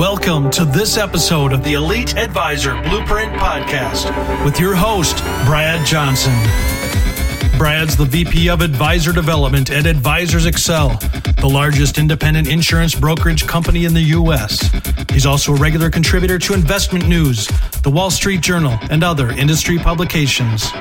Welcome to this episode of the Elite Advisor Blueprint Podcast with your host, Brad Johnson. Brad's the VP of Advisor Development at Advisors Excel, the largest independent insurance brokerage company in the U.S. He's also a regular contributor to Investment News, the Wall Street Journal, and other industry publications.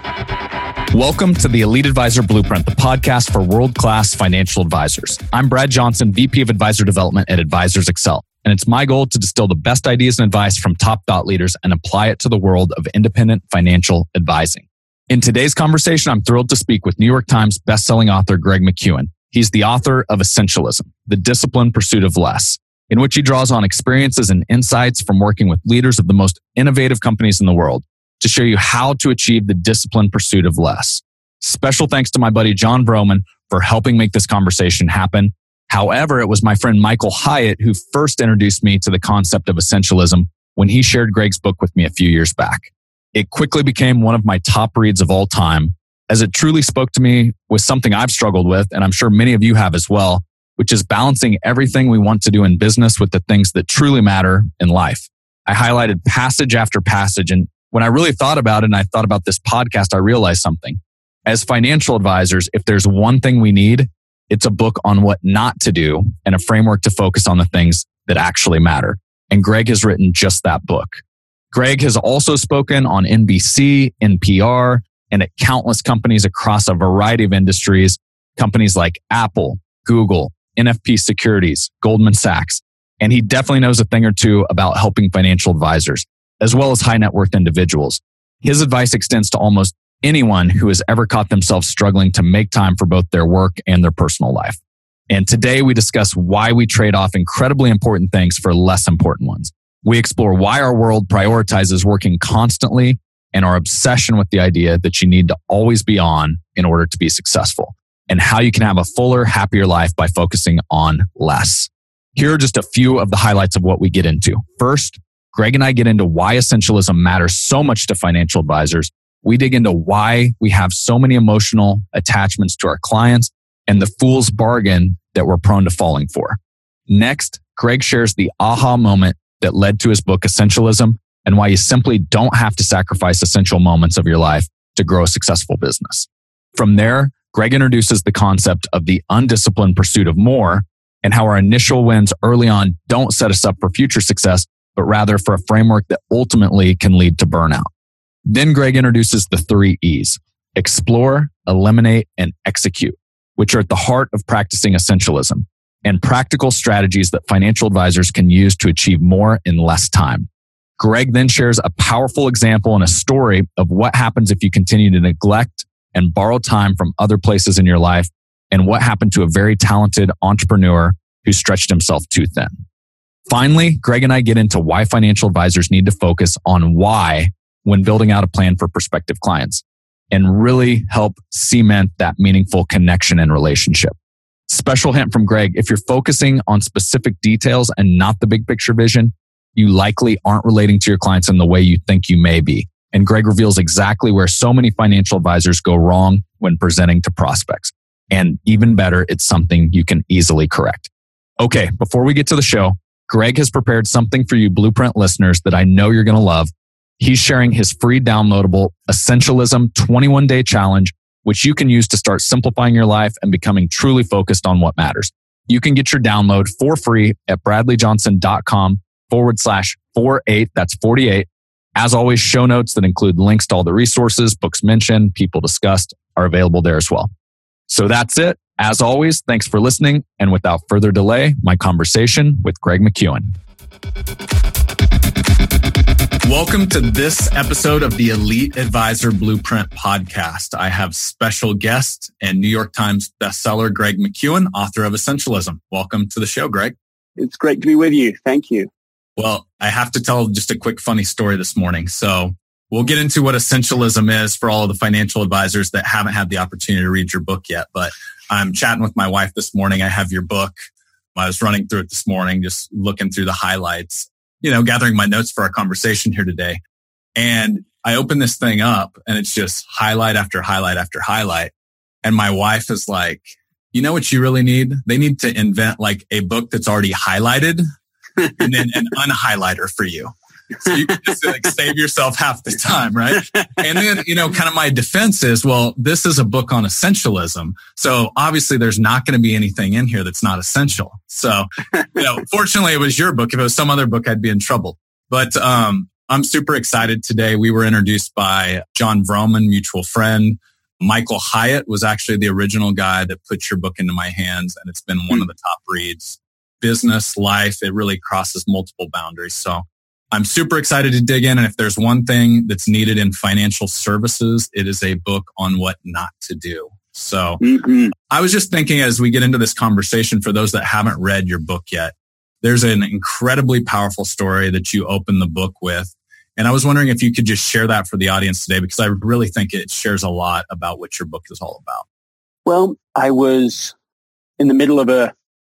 Welcome to the Elite Advisor Blueprint, the podcast for world class financial advisors. I'm Brad Johnson, VP of Advisor Development at Advisors Excel. And it's my goal to distill the best ideas and advice from top thought leaders and apply it to the world of independent financial advising. In today's conversation, I'm thrilled to speak with New York Times bestselling author Greg McKeown. He's the author of Essentialism, The Disciplined Pursuit of Less, in which he draws on experiences and insights from working with leaders of the most innovative companies in the world to show you how to achieve the disciplined pursuit of less. Special thanks to my buddy John Vroman for helping make this conversation happen. However, it was my friend Michael Hyatt who first introduced me to the concept of essentialism when he shared Greg's book with me a few years back. It quickly became one of my top reads of all time as it truly spoke to me with something I've struggled with, and I'm sure many of you have as well, which is balancing everything we want to do in business with the things that truly matter in life. I highlighted passage after passage and when I really thought about it and I thought about this podcast, I realized something. As financial advisors, if there's one thing we need, it's a book on what not to do and a framework to focus on the things that actually matter. And Greg has written just that book. Greg has also spoken on NBC, NPR, and at countless companies across a variety of industries, companies like Apple, Google, NFP Securities, Goldman Sachs. And he definitely knows a thing or two about helping financial advisors as well as high net worth individuals. His advice extends to almost anyone who has ever caught themselves struggling to make time for both their work and their personal life. And today we discuss why we trade off incredibly important things for less important ones. We explore why our world prioritizes working constantly and our obsession with the idea that you need to always be on in order to be successful and how you can have a fuller, happier life by focusing on less. Here are just a few of the highlights of what we get into. First, Greg and I get into why essentialism matters so much to financial advisors. We dig into why we have so many emotional attachments to our clients and the fool's bargain that we're prone to falling for. Next, Greg shares the aha moment that led to his book, Essentialism, and why you simply don't have to sacrifice essential moments of your life to grow a successful business. From there, Greg introduces the concept of the undisciplined pursuit of more and how our initial wins early on don't set us up for future success, but rather for a framework that ultimately can lead to burnout. Then Greg introduces the three E's explore, eliminate, and execute, which are at the heart of practicing essentialism and practical strategies that financial advisors can use to achieve more in less time. Greg then shares a powerful example and a story of what happens if you continue to neglect and borrow time from other places in your life and what happened to a very talented entrepreneur who stretched himself too thin. Finally, Greg and I get into why financial advisors need to focus on why when building out a plan for prospective clients and really help cement that meaningful connection and relationship. Special hint from Greg if you're focusing on specific details and not the big picture vision, you likely aren't relating to your clients in the way you think you may be. And Greg reveals exactly where so many financial advisors go wrong when presenting to prospects. And even better, it's something you can easily correct. Okay, before we get to the show, Greg has prepared something for you Blueprint listeners that I know you're going to love. He's sharing his free downloadable Essentialism 21 day challenge, which you can use to start simplifying your life and becoming truly focused on what matters. You can get your download for free at bradleyjohnson.com forward slash 48. That's 48. As always, show notes that include links to all the resources, books mentioned, people discussed are available there as well. So that's it. As always, thanks for listening. And without further delay, my conversation with Greg McKeown. Welcome to this episode of the Elite Advisor Blueprint podcast. I have special guest and New York Times bestseller Greg McKeown, author of Essentialism. Welcome to the show, Greg. It's great to be with you. Thank you. Well, I have to tell just a quick funny story this morning. So we'll get into what essentialism is for all of the financial advisors that haven't had the opportunity to read your book yet. But I'm chatting with my wife this morning. I have your book. I was running through it this morning, just looking through the highlights, you know, gathering my notes for our conversation here today. And I open this thing up and it's just highlight after highlight after highlight. And my wife is like, you know what you really need? They need to invent like a book that's already highlighted and then an unhighlighter for you. So you can just like save yourself half the time, right? And then, you know, kind of my defense is, well, this is a book on essentialism. So obviously there's not going to be anything in here that's not essential. So, you know, fortunately it was your book. If it was some other book, I'd be in trouble. But, um, I'm super excited today. We were introduced by John Vroman, mutual friend. Michael Hyatt was actually the original guy that put your book into my hands, and it's been one of the top reads. Business, life, it really crosses multiple boundaries. So I'm super excited to dig in. And if there's one thing that's needed in financial services, it is a book on what not to do. So mm-hmm. I was just thinking as we get into this conversation for those that haven't read your book yet, there's an incredibly powerful story that you open the book with. And I was wondering if you could just share that for the audience today, because I really think it shares a lot about what your book is all about. Well, I was in the middle of a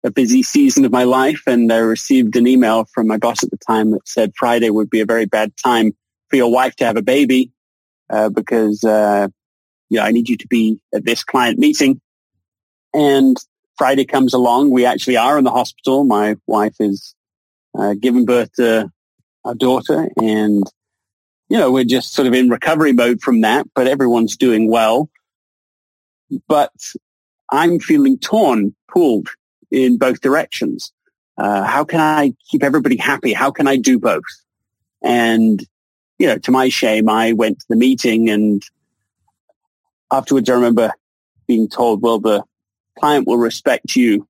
a busy season of my life and I received an email from my boss at the time that said Friday would be a very bad time for your wife to have a baby uh, because uh, yeah, I need you to be at this client meeting. And Friday comes along. We actually are in the hospital. My wife is uh, giving birth to our daughter and you know, we're just sort of in recovery mode from that, but everyone's doing well. But I'm feeling torn, pulled in both directions. Uh, how can I keep everybody happy? How can I do both? And, you know, to my shame, I went to the meeting and afterwards I remember being told, well, the client will respect you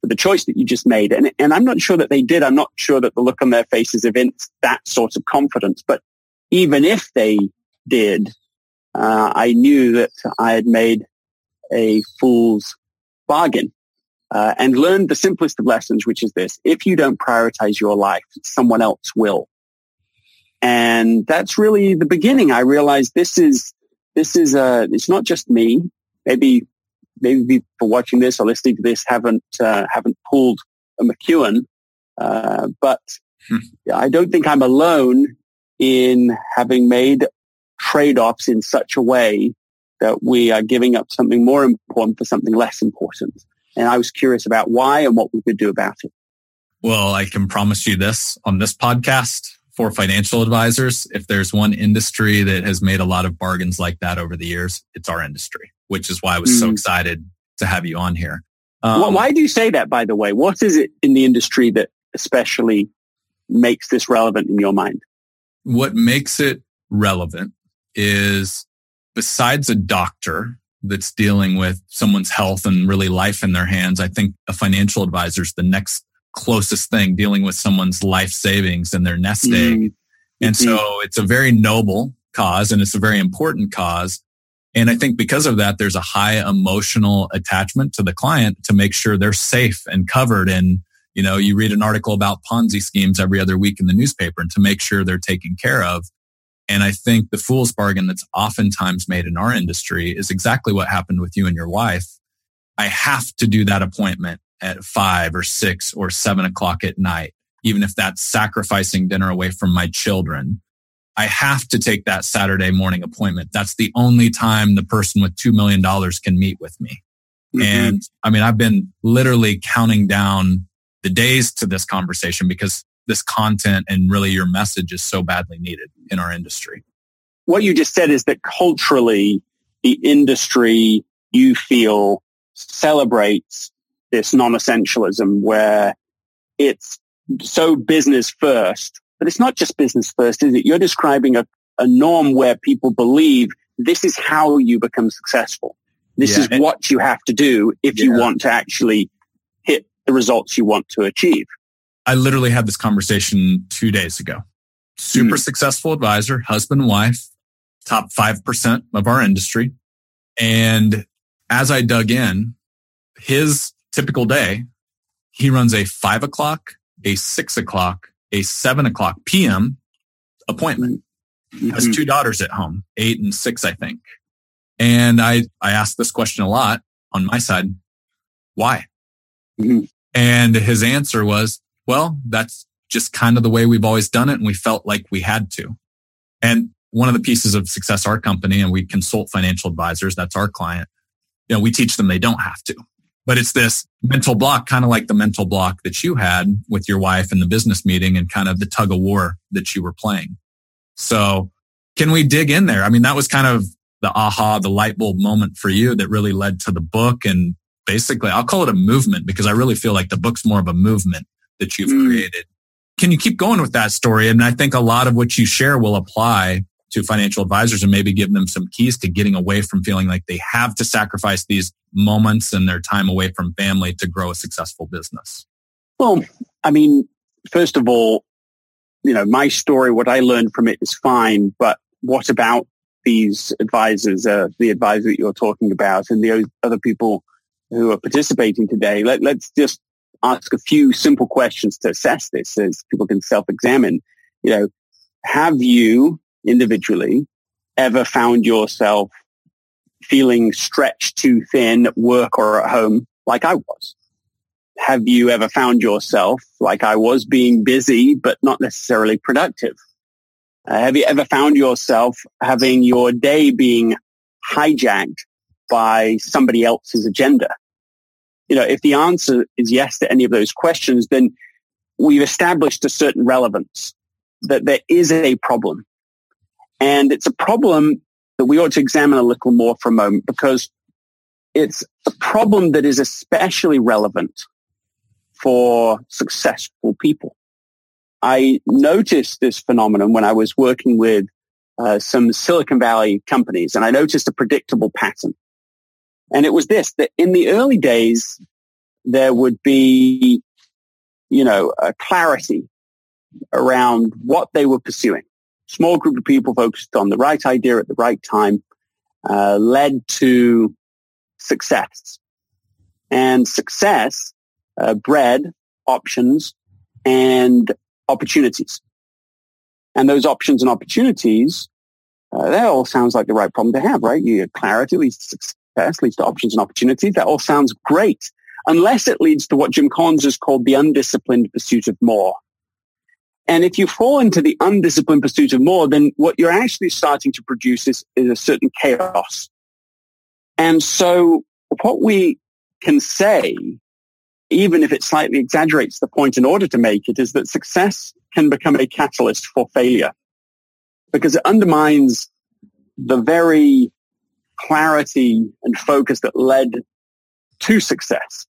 for the choice that you just made. And, and I'm not sure that they did. I'm not sure that the look on their faces evinced that sort of confidence. But even if they did, uh, I knew that I had made a fool's bargain uh, and learned the simplest of lessons, which is this. If you don't prioritize your life, someone else will. And that's really the beginning. I realized this is, this is, uh, it's not just me. Maybe, maybe people watching this or listening to this haven't, uh, haven't pulled a McKeown. Uh, but hmm. I don't think I'm alone in having made trade-offs in such a way that we are giving up something more important for something less important. And I was curious about why and what we could do about it. Well, I can promise you this on this podcast for financial advisors. If there's one industry that has made a lot of bargains like that over the years, it's our industry, which is why I was mm. so excited to have you on here. Um, well, why do you say that, by the way? What is it in the industry that especially makes this relevant in your mind? What makes it relevant is besides a doctor that's dealing with someone's health and really life in their hands. I think a financial advisor is the next closest thing dealing with someone's life savings and their nest egg. Mm-hmm. And so mm-hmm. it's a very noble cause and it's a very important cause. And I think because of that, there's a high emotional attachment to the client to make sure they're safe and covered. And, you know, you read an article about Ponzi schemes every other week in the newspaper and to make sure they're taken care of. And I think the fool's bargain that's oftentimes made in our industry is exactly what happened with you and your wife. I have to do that appointment at five or six or seven o'clock at night, even if that's sacrificing dinner away from my children. I have to take that Saturday morning appointment. That's the only time the person with $2 million can meet with me. Mm-hmm. And I mean, I've been literally counting down the days to this conversation because this content and really your message is so badly needed in our industry. What you just said is that culturally, the industry you feel celebrates this non-essentialism where it's so business first, but it's not just business first, is it? You're describing a, a norm where people believe this is how you become successful. This yeah. is what you have to do if yeah. you want to actually hit the results you want to achieve. I literally had this conversation two days ago. Super mm successful advisor, husband, and wife, top 5% of our industry. And as I dug in, his typical day, he runs a five o'clock, a six o'clock, a seven o'clock PM appointment. Mm-hmm. Has two daughters at home, eight and six, I think. And I, I asked this question a lot on my side. Why? Mm-hmm. And his answer was, well, that's just kind of the way we've always done it. And we felt like we had to. And one of the pieces of success, our company, and we consult financial advisors, that's our client. You know, we teach them they don't have to. but it's this mental block, kind of like the mental block that you had with your wife in the business meeting and kind of the tug of war that you were playing. So can we dig in there? I mean, that was kind of the aha, the light bulb moment for you that really led to the book. And basically, I'll call it a movement because I really feel like the book's more of a movement that you've mm. created. Can you keep going with that story? And I think a lot of what you share will apply to financial advisors and maybe give them some keys to getting away from feeling like they have to sacrifice these moments and their time away from family to grow a successful business? Well, I mean, first of all, you know, my story, what I learned from it is fine, but what about these advisors, uh, the advisor that you're talking about and the other people who are participating today? Let, let's just ask a few simple questions to assess this as people can self-examine. You know, have you individually ever found yourself feeling stretched too thin at work or at home like I was? Have you ever found yourself like I was being busy, but not necessarily productive? Uh, have you ever found yourself having your day being hijacked by somebody else's agenda? You know, if the answer is yes to any of those questions, then we've established a certain relevance that there is a problem and it's a problem that we ought to examine a little more for a moment because it's a problem that is especially relevant for successful people. I noticed this phenomenon when I was working with uh, some Silicon Valley companies and I noticed a predictable pattern. And it was this, that in the early days, there would be, you know, a clarity around what they were pursuing small group of people focused on the right idea at the right time uh, led to success. And success uh, bred options and opportunities. And those options and opportunities, uh, that all sounds like the right problem to have, right? You clarity leads to success, leads to options and opportunities. That all sounds great, unless it leads to what Jim Collins has called the undisciplined pursuit of more. And if you fall into the undisciplined pursuit of more, then what you're actually starting to produce is, is a certain chaos. And so what we can say, even if it slightly exaggerates the point in order to make it, is that success can become a catalyst for failure because it undermines the very clarity and focus that led to success.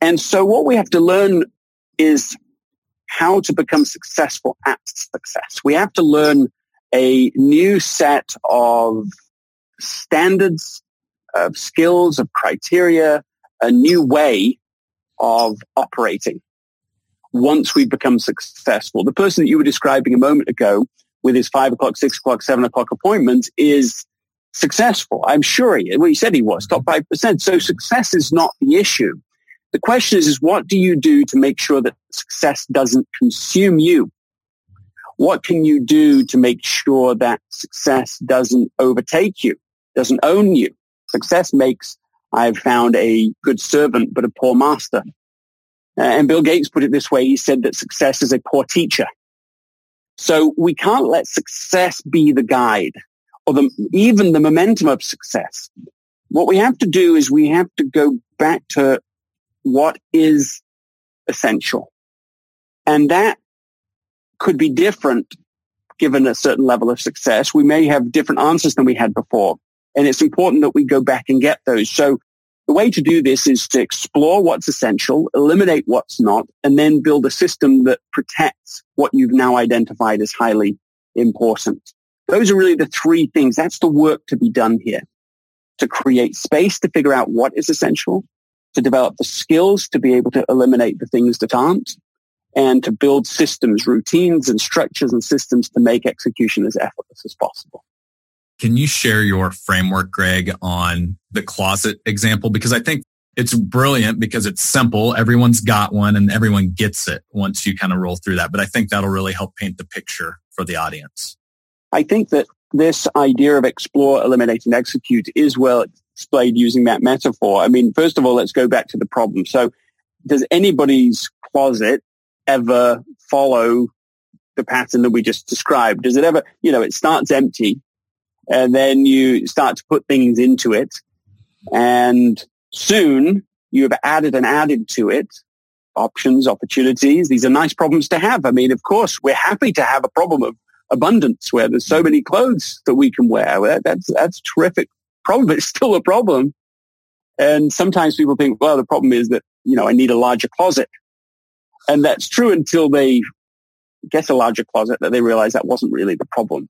And so what we have to learn is how to become successful at success. We have to learn a new set of standards, of skills, of criteria, a new way of operating once we've become successful. The person that you were describing a moment ago with his five o'clock, six o'clock, seven o'clock appointments is successful. I'm sure he, well, he said he was top 5%. So success is not the issue. The question is, is what do you do to make sure that success doesn't consume you? What can you do to make sure that success doesn't overtake you, doesn't own you? Success makes, I've found, a good servant, but a poor master. Uh, and Bill Gates put it this way. He said that success is a poor teacher. So we can't let success be the guide or the, even the momentum of success. What we have to do is we have to go back to what is essential. And that could be different given a certain level of success. We may have different answers than we had before. And it's important that we go back and get those. So the way to do this is to explore what's essential, eliminate what's not, and then build a system that protects what you've now identified as highly important. Those are really the three things. That's the work to be done here. To create space to figure out what is essential, to develop the skills to be able to eliminate the things that aren't, and to build systems, routines and structures and systems to make execution as effortless as possible. Can you share your framework, Greg, on the closet example? Because I think it's brilliant because it's simple. Everyone's got one and everyone gets it once you kind of roll through that. But I think that'll really help paint the picture for the audience. I think that this idea of explore, eliminate, and execute is well displayed using that metaphor. I mean, first of all, let's go back to the problem. So does anybody's closet ever follow the pattern that we just described? Does it ever, you know, it starts empty and then you start to put things into it and soon you have added and added to it options, opportunities. These are nice problems to have. I mean, of course, we're happy to have a problem of abundance where there's so many clothes that we can wear. That, that's, that's terrific problem, but it's still a problem. And sometimes people think, well, the problem is that, you know, I need a larger closet. And that's true until they get a larger closet that they realize that wasn't really the problem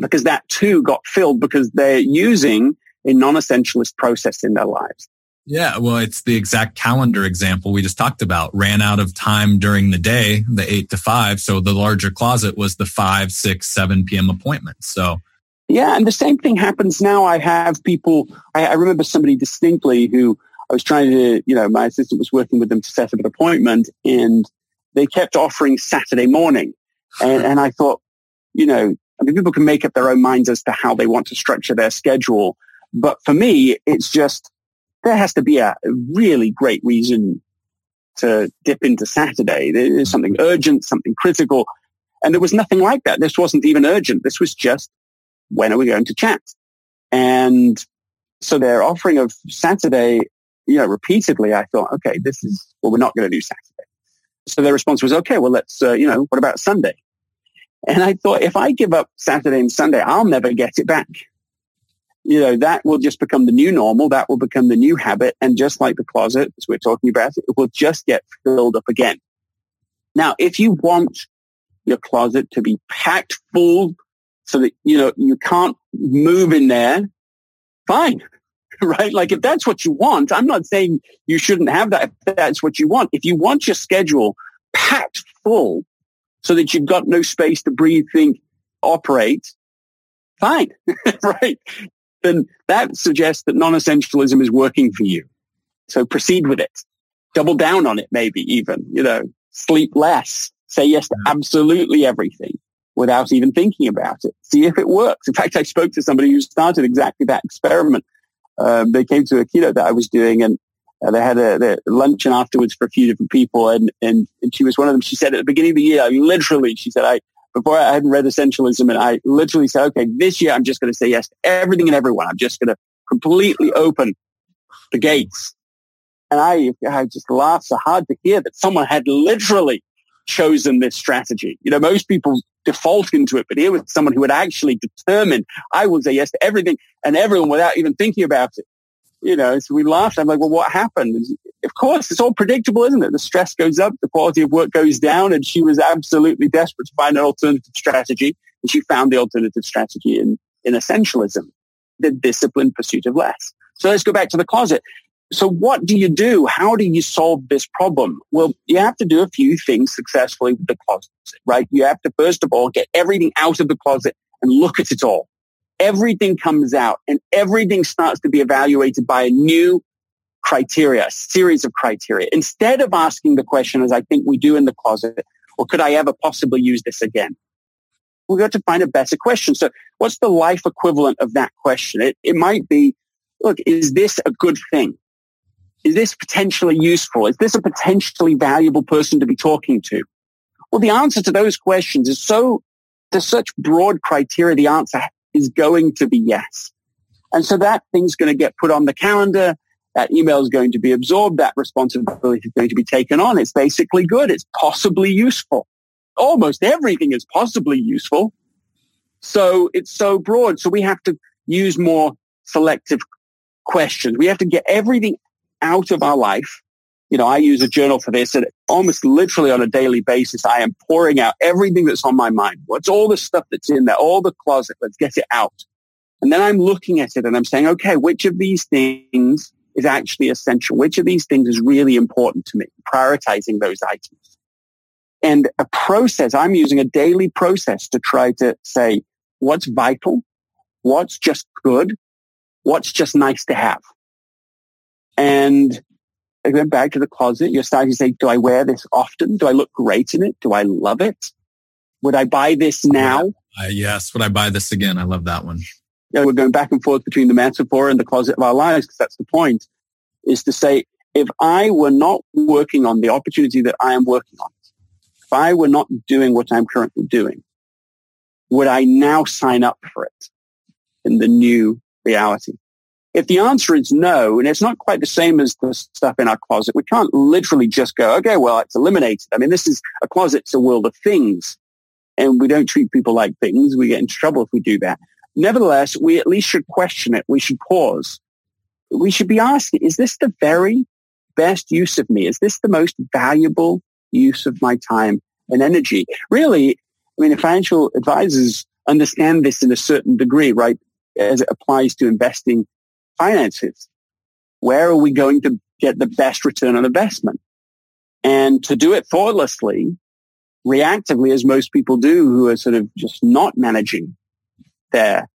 because that too got filled because they're using a non-essentialist process in their lives. Yeah, well, it's the exact calendar example we just talked about. Ran out of time during the day, the eight to five. So the larger closet was the five, six, seven p.m. appointment. So yeah, and the same thing happens now. I have people. I, I remember somebody distinctly who I was trying to, you know, my assistant was working with them to set up an appointment, and they kept offering Saturday morning, and, and I thought, you know, I mean, people can make up their own minds as to how they want to structure their schedule. But for me, it's just, there has to be a really great reason to dip into Saturday. There's something urgent, something critical. And there was nothing like that. This wasn't even urgent. This was just, when are we going to chat? And so their offering of Saturday, you know, repeatedly, I thought, okay, this is, well, we're not going to do Saturday. So their response was, okay, well, let's, uh, you know, what about Sunday? And I thought, if I give up Saturday and Sunday, I'll never get it back. You know, that will just become the new normal. That will become the new habit. And just like the closet, as we're talking about, it will just get filled up again. Now, if you want your closet to be packed full so that, you know, you can't move in there, fine. right? Like if that's what you want, I'm not saying you shouldn't have that if that's what you want. If you want your schedule packed full so that you've got no space to breathe, think, operate, fine, right? Then that suggests that non-essentialism is working for you. So proceed with it. Double down on it, maybe even, you know, sleep less, say yes to absolutely everything without even thinking about it. See if it works. In fact, I spoke to somebody who started exactly that experiment. Um, they came to a keynote that I was doing and uh, they had a, a, luncheon afterwards for a few different people, and, and, and she was one of them. She said at the beginning of the year, literally, she said, I before I hadn't read Essentialism, and I literally said, okay, this year I'm just going to say yes to everything and everyone. I'm just going to completely open the gates. And I, I just laughed so hard to hear that someone had literally chosen this strategy. You know, most people default into it, but here was someone who had actually determined I will say yes to everything and everyone without even thinking about it you know, so we laughed. I'm like, well, what happened? Of course, it's all predictable, isn't it? The stress goes up, the quality of work goes down, and she was absolutely desperate to find an alternative strategy. And she found the alternative strategy in, in essentialism, the disciplined pursuit of less. So let's go back to the closet. So what do you do? How do you solve this problem? Well, you have to do a few things successfully with the closet, right? You have to, first of all, get everything out of the closet and look at it all everything comes out and everything starts to be evaluated by a new criteria, a series of criteria. Instead of asking the question, as I think we do in the closet, or could I ever possibly use this again? We've got to find a better question. So what's the life equivalent of that question? It, it might be, look, is this a good thing? Is this potentially useful? Is this a potentially valuable person to be talking to? Well, the answer to those questions is so, there's such broad criteria. The answer is going to be yes. And so that thing's going to get put on the calendar. That email is going to be absorbed. That responsibility is going to be taken on. It's basically good. It's possibly useful. Almost everything is possibly useful. So it's so broad. So we have to use more selective questions. We have to get everything out of our life you know, I use a journal for this and almost literally on a daily basis, I am pouring out everything that's on my mind. What's all the stuff that's in there, all the closet, let's get it out. And then I'm looking at it and I'm saying, okay, which of these things is actually essential? Which of these things is really important to me? Prioritizing those items. And a process, I'm using a daily process to try to say what's vital, what's just good, what's just nice to have. And I went back to the closet. You're starting to say, do I wear this often? Do I look great in it? Do I love it? Would I buy this now? Uh, yes. Would I buy this again? I love that one. Yeah, we're going back and forth between the metaphor and the closet of our lives because that's the point is to say, if I were not working on the opportunity that I am working on, if I were not doing what I'm currently doing, would I now sign up for it in the new reality? If the answer is no, and it's not quite the same as the stuff in our closet, we can't literally just go, okay, well, it's eliminated. I mean, this is a closet, it's a world of things and we don't treat people like things. We get into trouble if we do that. Nevertheless, we at least should question it. We should pause. We should be asking, is this the very best use of me? Is this the most valuable use of my time and energy? Really, I mean, financial advisors understand this in a certain degree, right? As it applies to investing finances. Where are we going to get the best return on investment? And to do it thoughtlessly, reactively, as most people do who are sort of just not managing their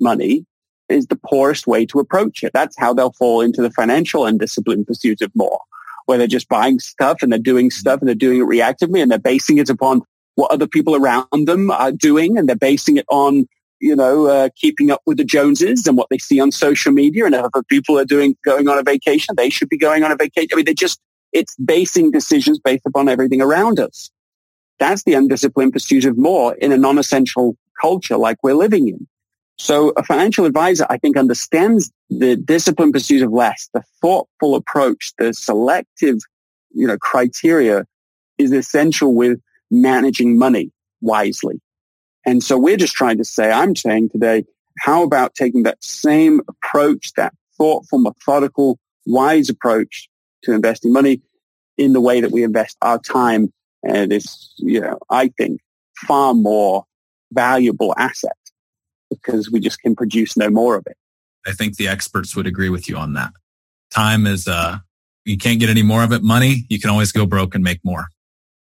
money, is the poorest way to approach it. That's how they'll fall into the financial undisciplined pursuit of more, where they're just buying stuff and they're doing stuff and they're doing it reactively and they're basing it upon what other people around them are doing and they're basing it on you know, uh, keeping up with the Joneses and what they see on social media. And other people are doing, going on a vacation, they should be going on a vacation. I mean, they're just, it's basing decisions based upon everything around us. That's the undisciplined pursuit of more in a non-essential culture like we're living in. So a financial advisor, I think, understands the disciplined pursuit of less, the thoughtful approach, the selective, you know, criteria is essential with managing money wisely. And so we're just trying to say, I'm saying today, how about taking that same approach, that thoughtful, methodical, wise approach to investing money in the way that we invest our time and this, you know, I think far more valuable asset because we just can produce no more of it. I think the experts would agree with you on that. Time is, uh, you can't get any more of it. Money, you can always go broke and make more.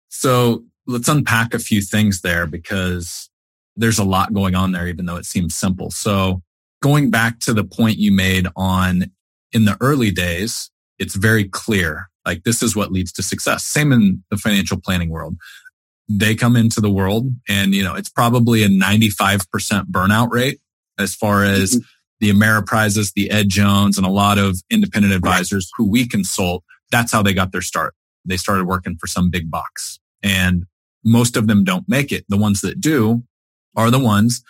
So let's unpack a few things there because there's a lot going on there, even though it seems simple. So going back to the point you made on in the early days, it's very clear. Like this is what leads to success. Same in the financial planning world they come into the world and, you know, it's probably a 95% burnout rate as far as mm-hmm. the Ameriprises, the Ed Jones, and a lot of independent advisors who we consult. That's how they got their start. They started working for some big box and most of them don't make it. The ones that do are the ones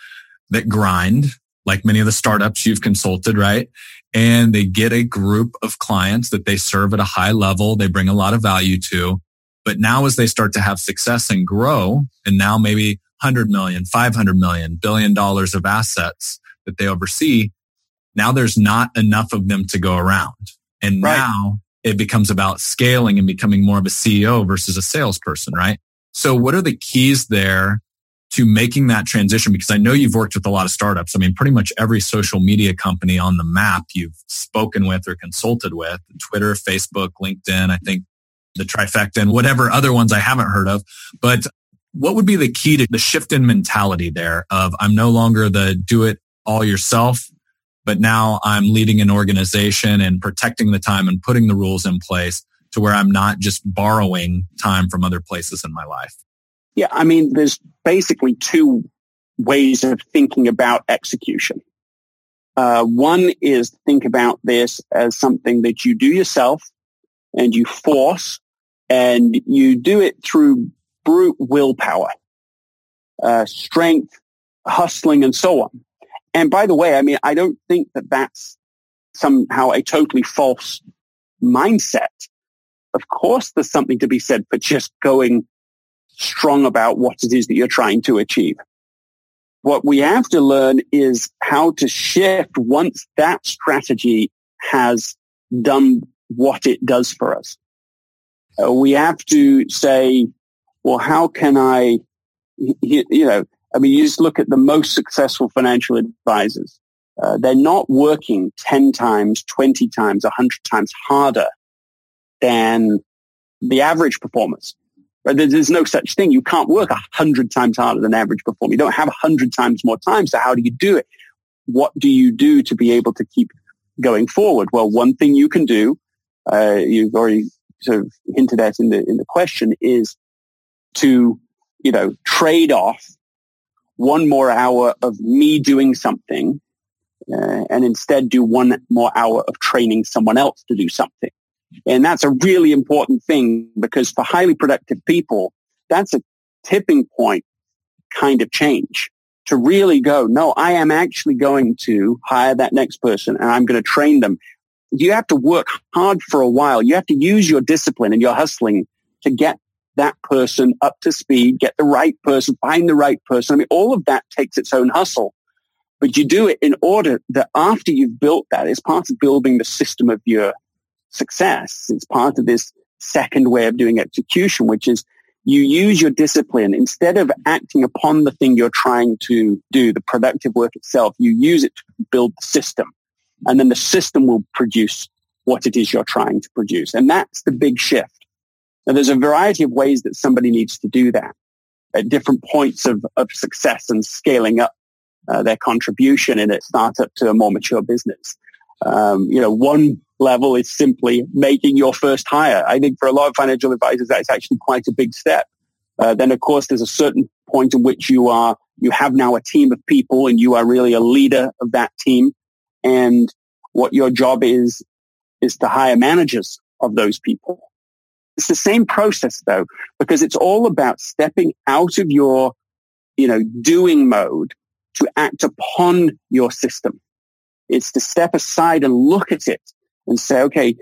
that grind like many of the startups you've consulted, right? And they get a group of clients that they serve at a high level. They bring a lot of value to but now as they start to have success and grow, and now maybe 100 million, 500 million, billion dollars of assets that they oversee, now there's not enough of them to go around. And right. now it becomes about scaling and becoming more of a CEO versus a salesperson, right? So what are the keys there to making that transition? Because I know you've worked with a lot of startups. I mean, pretty much every social media company on the map you've spoken with or consulted with, Twitter, Facebook, LinkedIn. I think the trifecta and whatever other ones I haven't heard of. But what would be the key to the shift in mentality there of I'm no longer the do it all yourself, but now I'm leading an organization and protecting the time and putting the rules in place to where I'm not just borrowing time from other places in my life? Yeah, I mean, there's basically two ways of thinking about execution. Uh, one is think about this as something that you do yourself and you force and you do it through brute willpower, uh, strength, hustling, and so on. And by the way, I mean, I don't think that that's somehow a totally false mindset. Of course, there's something to be said for just going strong about what it is that you're trying to achieve. What we have to learn is how to shift once that strategy has done what it does for us. Uh, we have to say, well, how can I, you, know, I mean, you just look at the most successful financial advisors. Uh, they're not working 10 times, 20 times, 100 times harder than the average performers. Right? There's no such thing. You can't work 100 times harder than average performer. You don't have 100 times more time. So how do you do it? What do you do to be able to keep going forward? Well, one thing you can do uh, you've already sort of hinted at in the in the question is to you know trade off one more hour of me doing something uh, and instead do one more hour of training someone else to do something and that's a really important thing because for highly productive people that's a tipping point kind of change to really go, no, I am actually going to hire that next person and I'm going to train them. You have to work hard for a while. You have to use your discipline and your hustling to get that person up to speed, get the right person, find the right person. I mean, all of that takes its own hustle. But you do it in order that after you've built that, it's part of building the system of your success. It's part of this second way of doing execution, which is you use your discipline instead of acting upon the thing you're trying to do, the productive work itself, you use it to build the system. And then the system will produce what it is you're trying to produce. And that's the big shift. Now there's a variety of ways that somebody needs to do that at different points of, of success and scaling up uh, their contribution in a startup to a more mature business. Um, you know, one level is simply making your first hire. I think for a lot of financial advisors, that's actually quite a big step. Uh, then, of course, there's a certain point in which you are you have now a team of people, and you are really a leader of that team. And what your job is is to hire managers of those people. It's the same process, though, because it's all about stepping out of your, you know, doing mode to act upon your system. It's to step aside and look at it and say, okay,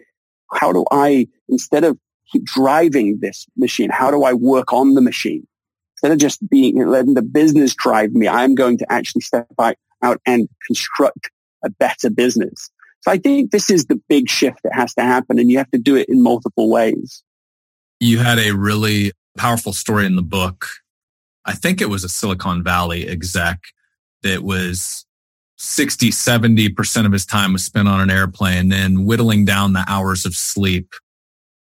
how do I, instead of driving this machine, how do I work on the machine? Instead of just being, letting the business drive me, I'm going to actually step out and construct a better business. So I think this is the big shift that has to happen and you have to do it in multiple ways. You had a really powerful story in the book. I think it was a Silicon Valley exec that was 60, 70% of his time was spent on an airplane and whittling down the hours of sleep.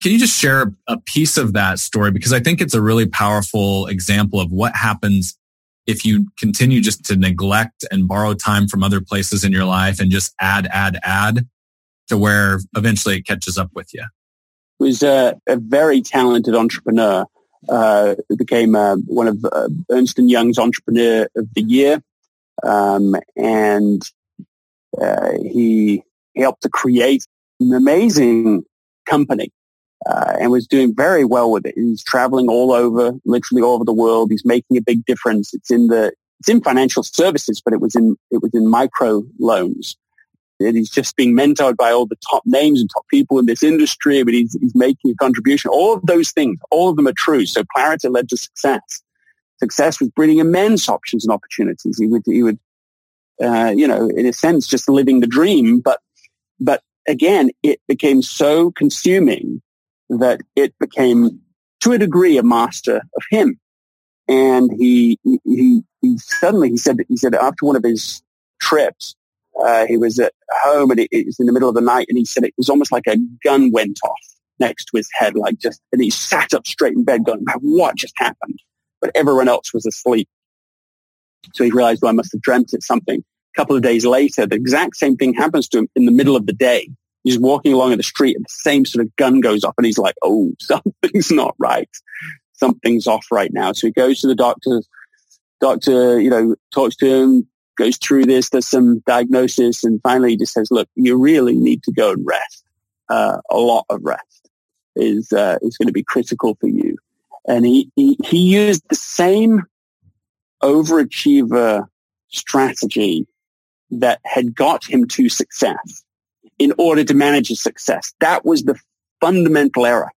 Can you just share a piece of that story? Because I think it's a really powerful example of what happens if you continue just to neglect and borrow time from other places in your life and just add, add, add to where eventually it catches up with you. He was a, a very talented entrepreneur. Uh, became uh, one of uh, Ernst and Young's Entrepreneur of the Year um, and uh, he helped to create an amazing company uh, and was doing very well with it. He's traveling all over, literally all over the world. He's making a big difference. It's in the it's in financial services, but it was in it was in micro loans. And he's just being mentored by all the top names and top people in this industry, but he's, he's making a contribution. All of those things, all of them are true. So clarity led to success success was bringing immense options and opportunities. He would, he would, uh, you know, in a sense, just living the dream. But, but again, it became so consuming that it became, to a degree, a master of him. And he, he, he suddenly, he said, he said after one of his trips, uh, he was at home and it, it was in the middle of the night and he said it was almost like a gun went off next to his head, like just, and he sat up straight in bed going, what just happened? but everyone else was asleep. So he realized, well, I must have dreamt it something. A couple of days later, the exact same thing happens to him in the middle of the day. He's walking along in the street and the same sort of gun goes off and he's like, oh, something's not right. Something's off right now. So he goes to the doctor. Doctor, you know, talks to him, goes through this, does some diagnosis, and finally he just says, look, you really need to go and rest. Uh, a lot of rest is, uh, is going to be critical for you. And he, he, he used the same overachiever strategy that had got him to success in order to manage his success. That was the fundamental error.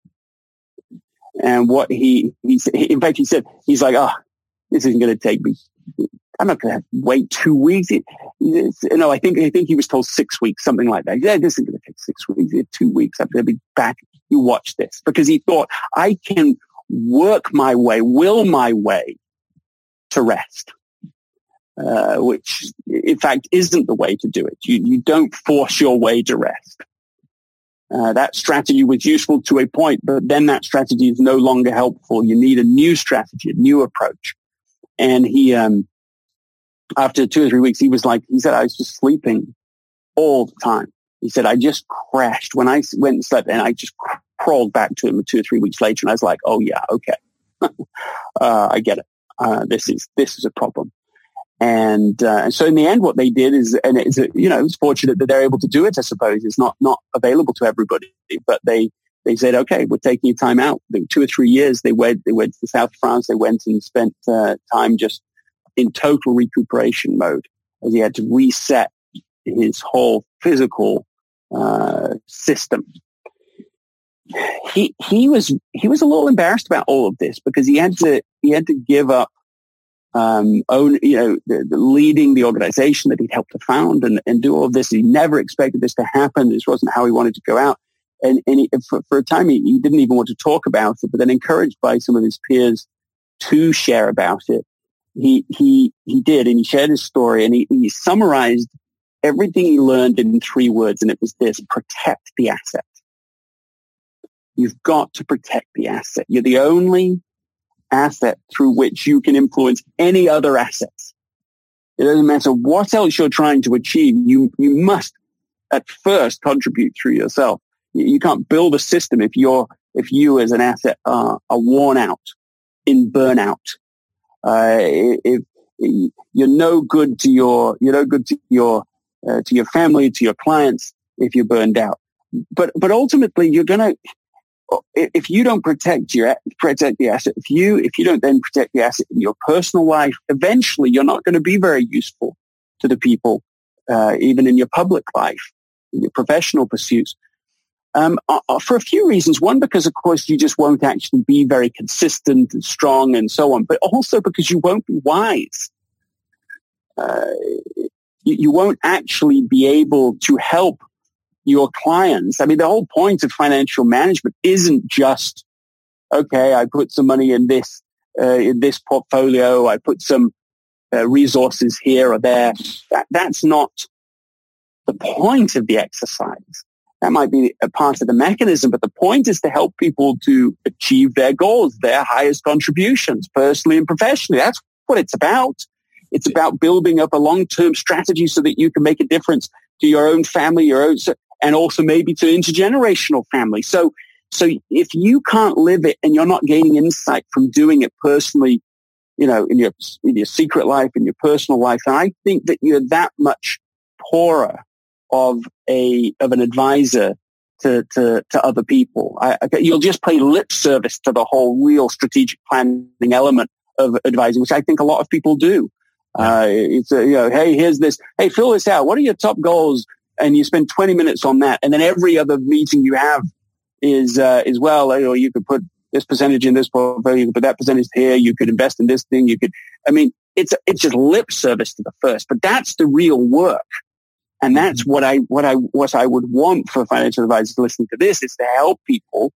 And what he, he, in fact, he said, he's like, oh, this isn't going to take me. I'm not going to wait two weeks. No, I think, I think he was told six weeks, something like that. Yeah, this isn't going to take six weeks. Two weeks. I'm going to be back. You watch this because he thought I can work my way, will my way to rest, uh, which in fact isn't the way to do it. You, you don't force your way to rest. Uh, that strategy was useful to a point, but then that strategy is no longer helpful. You need a new strategy, a new approach. And he, um, after two or three weeks, he was like, he said, I was just sleeping all the time. He said, I just crashed when I went and slept and I just crawled back to him two or three weeks later. And I was like, oh yeah, okay. uh, I get it. Uh, this is, this is a problem. And, uh, and so in the end, what they did is, and it's, you know, it's fortunate that they're able to do it, I suppose. It's not, not available to everybody, but they, they said, okay, we're taking your time out. Two or three years, they went, they went to the south of France. They went and spent uh, time just in total recuperation mode as he had to reset his whole physical uh, system. He he was he was a little embarrassed about all of this because he had to he had to give up um, own you know the, the leading the organization that he'd helped to found and, and do all of this. He never expected this to happen. This wasn't how he wanted to go out. And, and he, for, for a time, he, he didn't even want to talk about it, but then encouraged by some of his peers to share about it, he, he, he did. And he shared his story and he, he summarized everything he learned in three words. And it was this, protect the asset. You've got to protect the asset. You're the only asset through which you can influence any other assets. It doesn't matter what else you're trying to achieve. You, you must at first contribute through yourself. You can't build a system if you're, if you as an asset are, are worn out in burnout. Uh, if, you're no good to your, you're no good to your, uh, to your family, to your clients if you're burned out. But, but ultimately you're going to, if you don't protect your protect the asset, if you if you don't then protect the asset in your personal life, eventually you're not going to be very useful to the people, uh, even in your public life, in your professional pursuits. Um, uh, uh, for a few reasons. One, because of course you just won't actually be very consistent and strong and so on, but also because you won't be wise. Uh, you, you won't actually be able to help your clients. I mean, the whole point of financial management isn't just, okay, I put some money in this, uh, in this portfolio. I put some uh, resources here or there. That, that's not the point of the exercise. That might be a part of the mechanism, but the point is to help people to achieve their goals, their highest contributions, personally and professionally. That's what it's about. It's about building up a long-term strategy so that you can make a difference to your own family, your own, and also maybe to intergenerational family. So, so if you can't live it and you're not gaining insight from doing it personally, you know, in your, in your secret life, in your personal life, I think that you're that much poorer of a of an advisor to to, to other people. I, you'll just pay lip service to the whole real strategic planning element of advising, which I think a lot of people do. Uh, it's a, you know, hey, here's this. Hey, fill this out. What are your top goals? And you spend 20 minutes on that, and then every other meeting you have is uh, is well. You know, you could put this percentage in this portfolio, you could put that percentage here. You could invest in this thing. You could. I mean, it's it's just lip service to the first, but that's the real work. And that's what I, what I, what I would want for financial advisors listening to this is to help people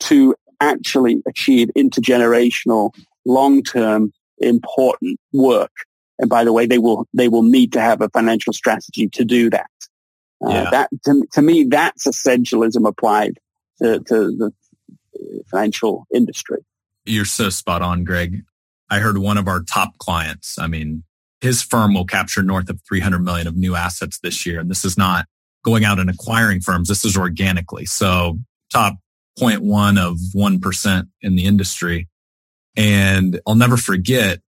to actually achieve intergenerational, long-term, important work. And by the way, they will, they will need to have a financial strategy to do that. Uh, yeah. That, to, to me, that's essentialism applied to, to the financial industry. You're so spot on, Greg. I heard one of our top clients. I mean, his firm will capture north of 300 million of new assets this year. And this is not going out and acquiring firms. This is organically. So top 0.1 of 1% in the industry. And I'll never forget,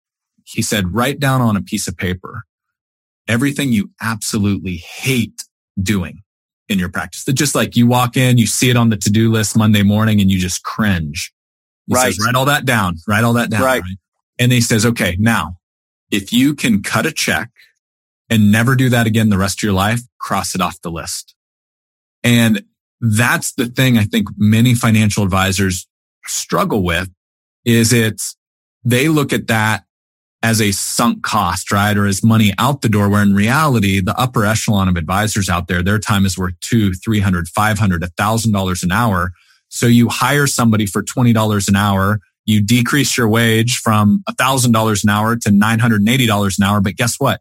he said, write down on a piece of paper everything you absolutely hate doing in your practice. That just like you walk in, you see it on the to-do list Monday morning and you just cringe. He right. says, write all that down, write all that down. Right. right? And he says, okay, now if you can cut a check and never do that again the rest of your life, cross it off the list. And that's the thing I think many financial advisors struggle with is it's they look at that as a sunk cost, right? Or as money out the door, where in reality, the upper echelon of advisors out there, their time is worth two, three hundred, five hundred, a thousand dollars an hour. So you hire somebody for $20 an hour you decrease your wage from $1,000 an hour to $980 an hour. But guess what?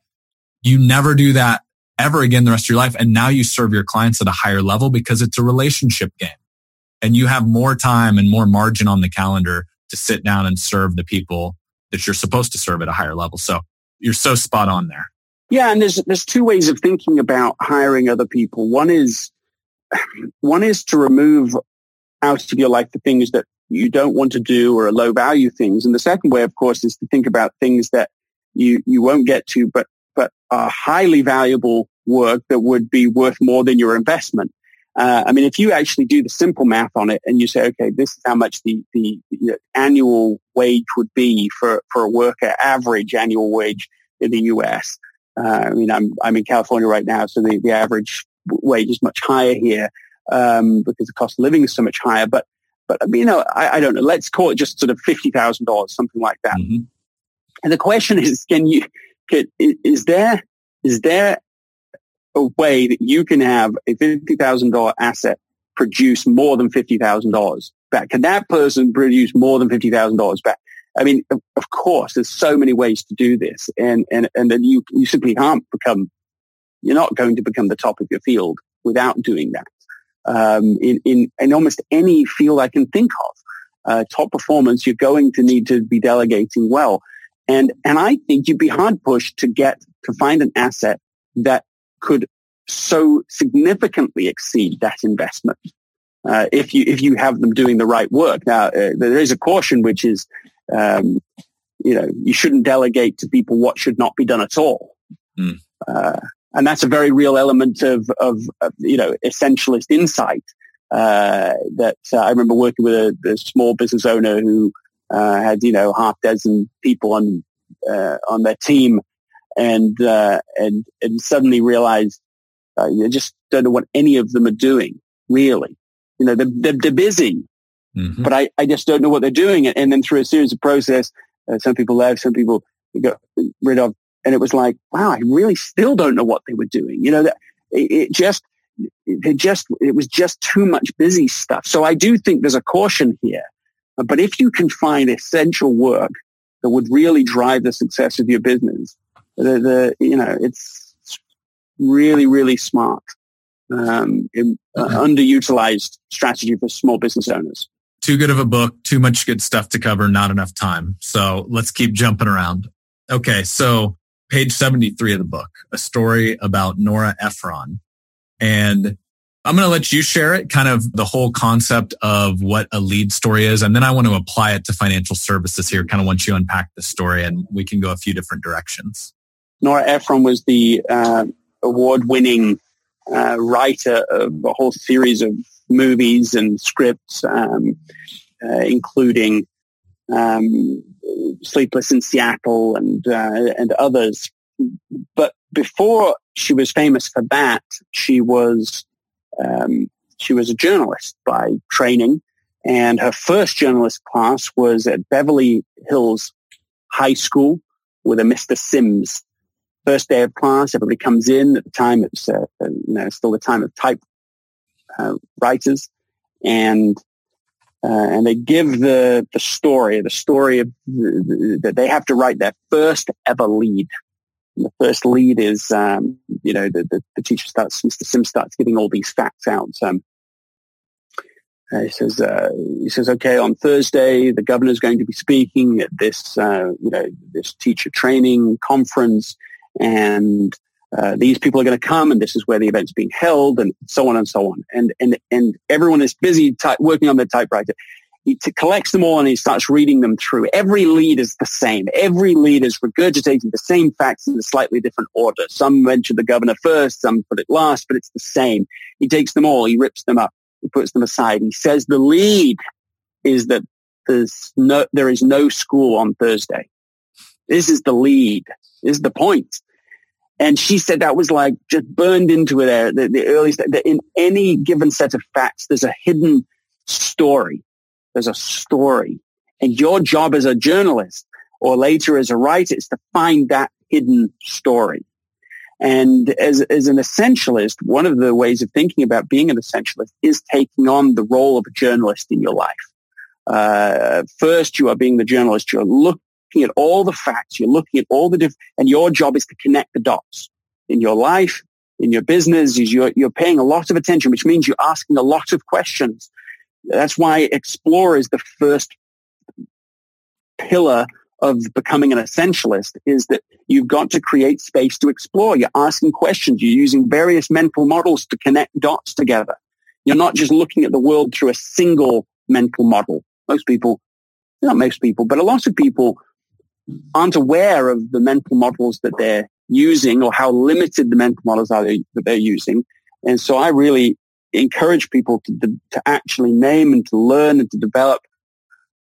You never do that ever again the rest of your life. And now you serve your clients at a higher level because it's a relationship game and you have more time and more margin on the calendar to sit down and serve the people that you're supposed to serve at a higher level. So you're so spot on there. Yeah. And there's, there's two ways of thinking about hiring other people. One is, one is to remove out of your life the things that you don't want to do or are low value things. And the second way, of course, is to think about things that you, you won't get to, but, but are highly valuable work that would be worth more than your investment. Uh, I mean, if you actually do the simple math on it and you say, okay, this is how much the, the, the annual wage would be for, for a worker, average annual wage in the U.S. Uh, I mean, I'm, I'm in California right now, so the, the average wage is much higher here um, because the cost of living is so much higher. But, but you know, I, I don't know. Let's call it just sort of fifty thousand dollars, something like that. Mm-hmm. And the question is, can you? Can, is there is there a way that you can have a fifty thousand dollar asset produce more than fifty thousand dollars back? Can that person produce more than fifty thousand dollars back? I mean, of, of, course, there's so many ways to do this, and and and then you you simply can't become. You're not going to become the top of your field without doing that. Um, in, in in almost any field I can think of, uh, top performance, you're going to need to be delegating well. And, and I think you'd be hard pushed to get, to find an asset that could so significantly exceed that investment. Uh, if you, if you have them doing the right work. Now, uh, there is a caution, which is, um, you know, you shouldn't delegate to people what should not be done at all. Mm. Uh, and that's a very real element of, of, of you know, essentialist insight. Uh, that uh, I remember working with a, a small business owner who uh, had you know half dozen people on uh, on their team, and uh, and and suddenly realized uh, you just don't know what any of them are doing. Really, you know they're they're, they're busy, mm-hmm. but I, I just don't know what they're doing. And then through a series of process, uh, some people left, some people got rid of, and it was like, wow, I really still don't know what they were doing. You know that it, it just it just it was just too much busy stuff. So I do think there's a caution here but if you can find essential work that would really drive the success of your business, the, the you know, it's really, really smart, um, in, uh, underutilized strategy for small business owners. Too good of a book, too much good stuff to cover, not enough time. So let's keep jumping around. Okay. So page 73 of the book, a story about Nora Ephron. And I'm going to let you share it, kind of the whole concept of what a lead story is. And then I want to apply it to financial services here, kind of once you unpack the story and we can go a few different directions. Nora Ephron was the uh, award winning uh, writer of a whole series of movies and scripts, um, uh, including um, Sleepless in Seattle and, uh, and others. But before she was famous for that, she was um, she was a journalist by training, and her first journalist class was at Beverly Hills High School with a Mr. Sims. First day of class, everybody comes in. At the time, it's uh, you know still the time of type uh, writers, and uh, and they give the the story, the story of that they have to write their first ever lead. And the first lead is, um, you know, the, the, the, teacher starts, Mr. Sim starts giving all these facts out. Um, uh, he says, uh, he says, okay, on Thursday, the governor is going to be speaking at this, uh, you know, this teacher training conference, and uh, these people are going to come, and this is where the event's being held, and so on and so on. And and and everyone is busy ty- working on their typewriter he t- collects them all and he starts reading them through. Every lead is the same. Every lead is regurgitating the same facts in a slightly different order. Some mention the governor first, some put it last, but it's the same. He takes them all, he rips them up, he puts them aside. He says the lead is that there's no, there is no school on Thursday. This is the lead. This is the point. And she said that was like just burned into her The, the early, that in any given set of facts, there's a hidden story there's a story. And your job as a journalist or later as a writer is to find that hidden story. And as, as an essentialist, one of the ways of thinking about being an essentialist is taking on the role of a journalist in your life. Uh, first, you are being the journalist. You're looking at all the facts. You're looking at all the different, and your job is to connect the dots in your life, in your business. Is you're, you're paying a lot of attention, which means you're asking a lot of questions that's why explore is the first pillar of becoming an essentialist is that you've got to create space to explore. You're asking questions. You're using various mental models to connect dots together. You're not just looking at the world through a single mental model. Most people, not most people, but a lot of people aren't aware of the mental models that they're using or how limited the mental models are that they're using. And so I really encourage people to, to actually name and to learn and to develop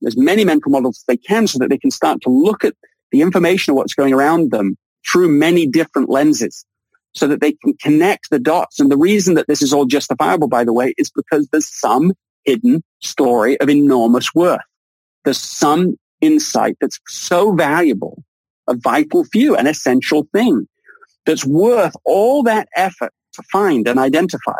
as many mental models as they can so that they can start to look at the information of what's going around them through many different lenses so that they can connect the dots. And the reason that this is all justifiable, by the way, is because there's some hidden story of enormous worth. There's some insight that's so valuable, a vital few, an essential thing that's worth all that effort to find and identify.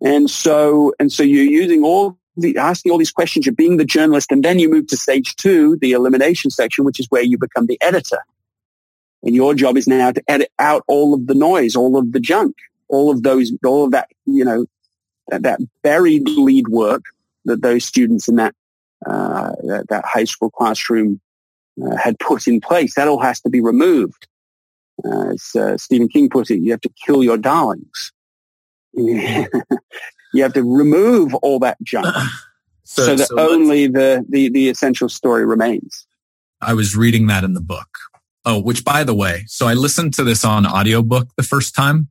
And so, and so you're using all the, asking all these questions, you're being the journalist, and then you move to stage two, the elimination section, which is where you become the editor. And your job is now to edit out all of the noise, all of the junk, all of those, all of that, you know, that, that buried lead work that those students in that, uh, that, that, high school classroom uh, had put in place. That all has to be removed. Uh, as uh, Stephen King put it, you have to kill your darlings. you have to remove all that junk so, so that so only the, the, the essential story remains. I was reading that in the book. Oh, which by the way, so I listened to this on audiobook the first time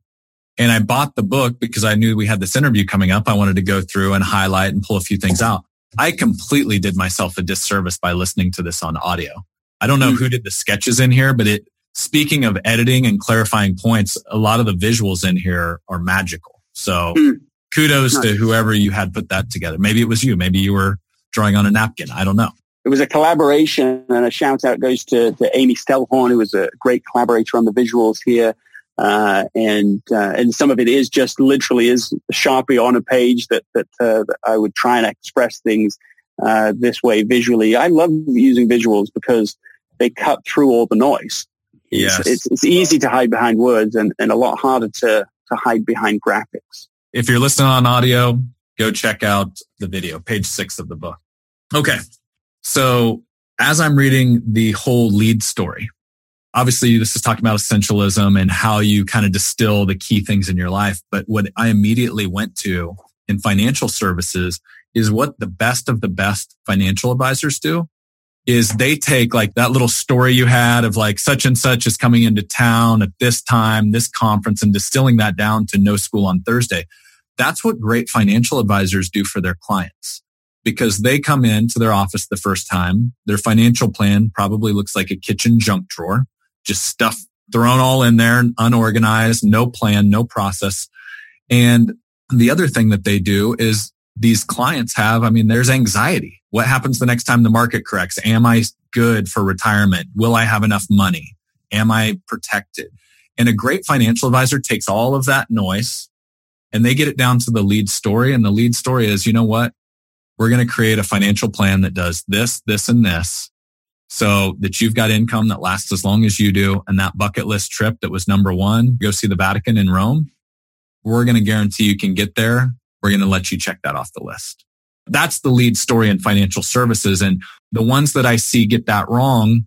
and I bought the book because I knew we had this interview coming up. I wanted to go through and highlight and pull a few things out. I completely did myself a disservice by listening to this on audio. I don't know mm. who did the sketches in here, but it, speaking of editing and clarifying points, a lot of the visuals in here are magical. So mm. kudos nice. to whoever you had put that together. Maybe it was you. Maybe you were drawing on a napkin. I don't know it was a collaboration and a shout out goes to, to Amy Stellhorn, who was a great collaborator on the visuals here. Uh, and uh, and some of it is just literally is sharpie on a page that that, uh, that I would try and express things uh, this way visually. I love using visuals because they cut through all the noise. Yes. It's, it's, it's easy to hide behind words and, and a lot harder to to hide behind graphics. If you're listening on audio, go check out the video, page six of the book. Okay, so as I'm reading the whole lead story, obviously this is talking about essentialism and how you kind of distill the key things in your life. But what I immediately went to in financial services is what the best of the best financial advisors do is they take like that little story you had of like such and such is coming into town at this time, this conference and distilling that down to no school on Thursday. That's what great financial advisors do for their clients because they come into their office the first time. Their financial plan probably looks like a kitchen junk drawer, just stuff thrown all in there, unorganized, no plan, no process. And the other thing that they do is these clients have, I mean, there's anxiety. What happens the next time the market corrects? Am I good for retirement? Will I have enough money? Am I protected? And a great financial advisor takes all of that noise and they get it down to the lead story. And the lead story is, you know what? we're going to create a financial plan that does this, this, and this so that you've got income that lasts as long as you do. And that bucket list trip that was number one, go see the Vatican in Rome. We're going to guarantee you can get there. We're going to let you check that off the list. That's the lead story in financial services. And the ones that I see get that wrong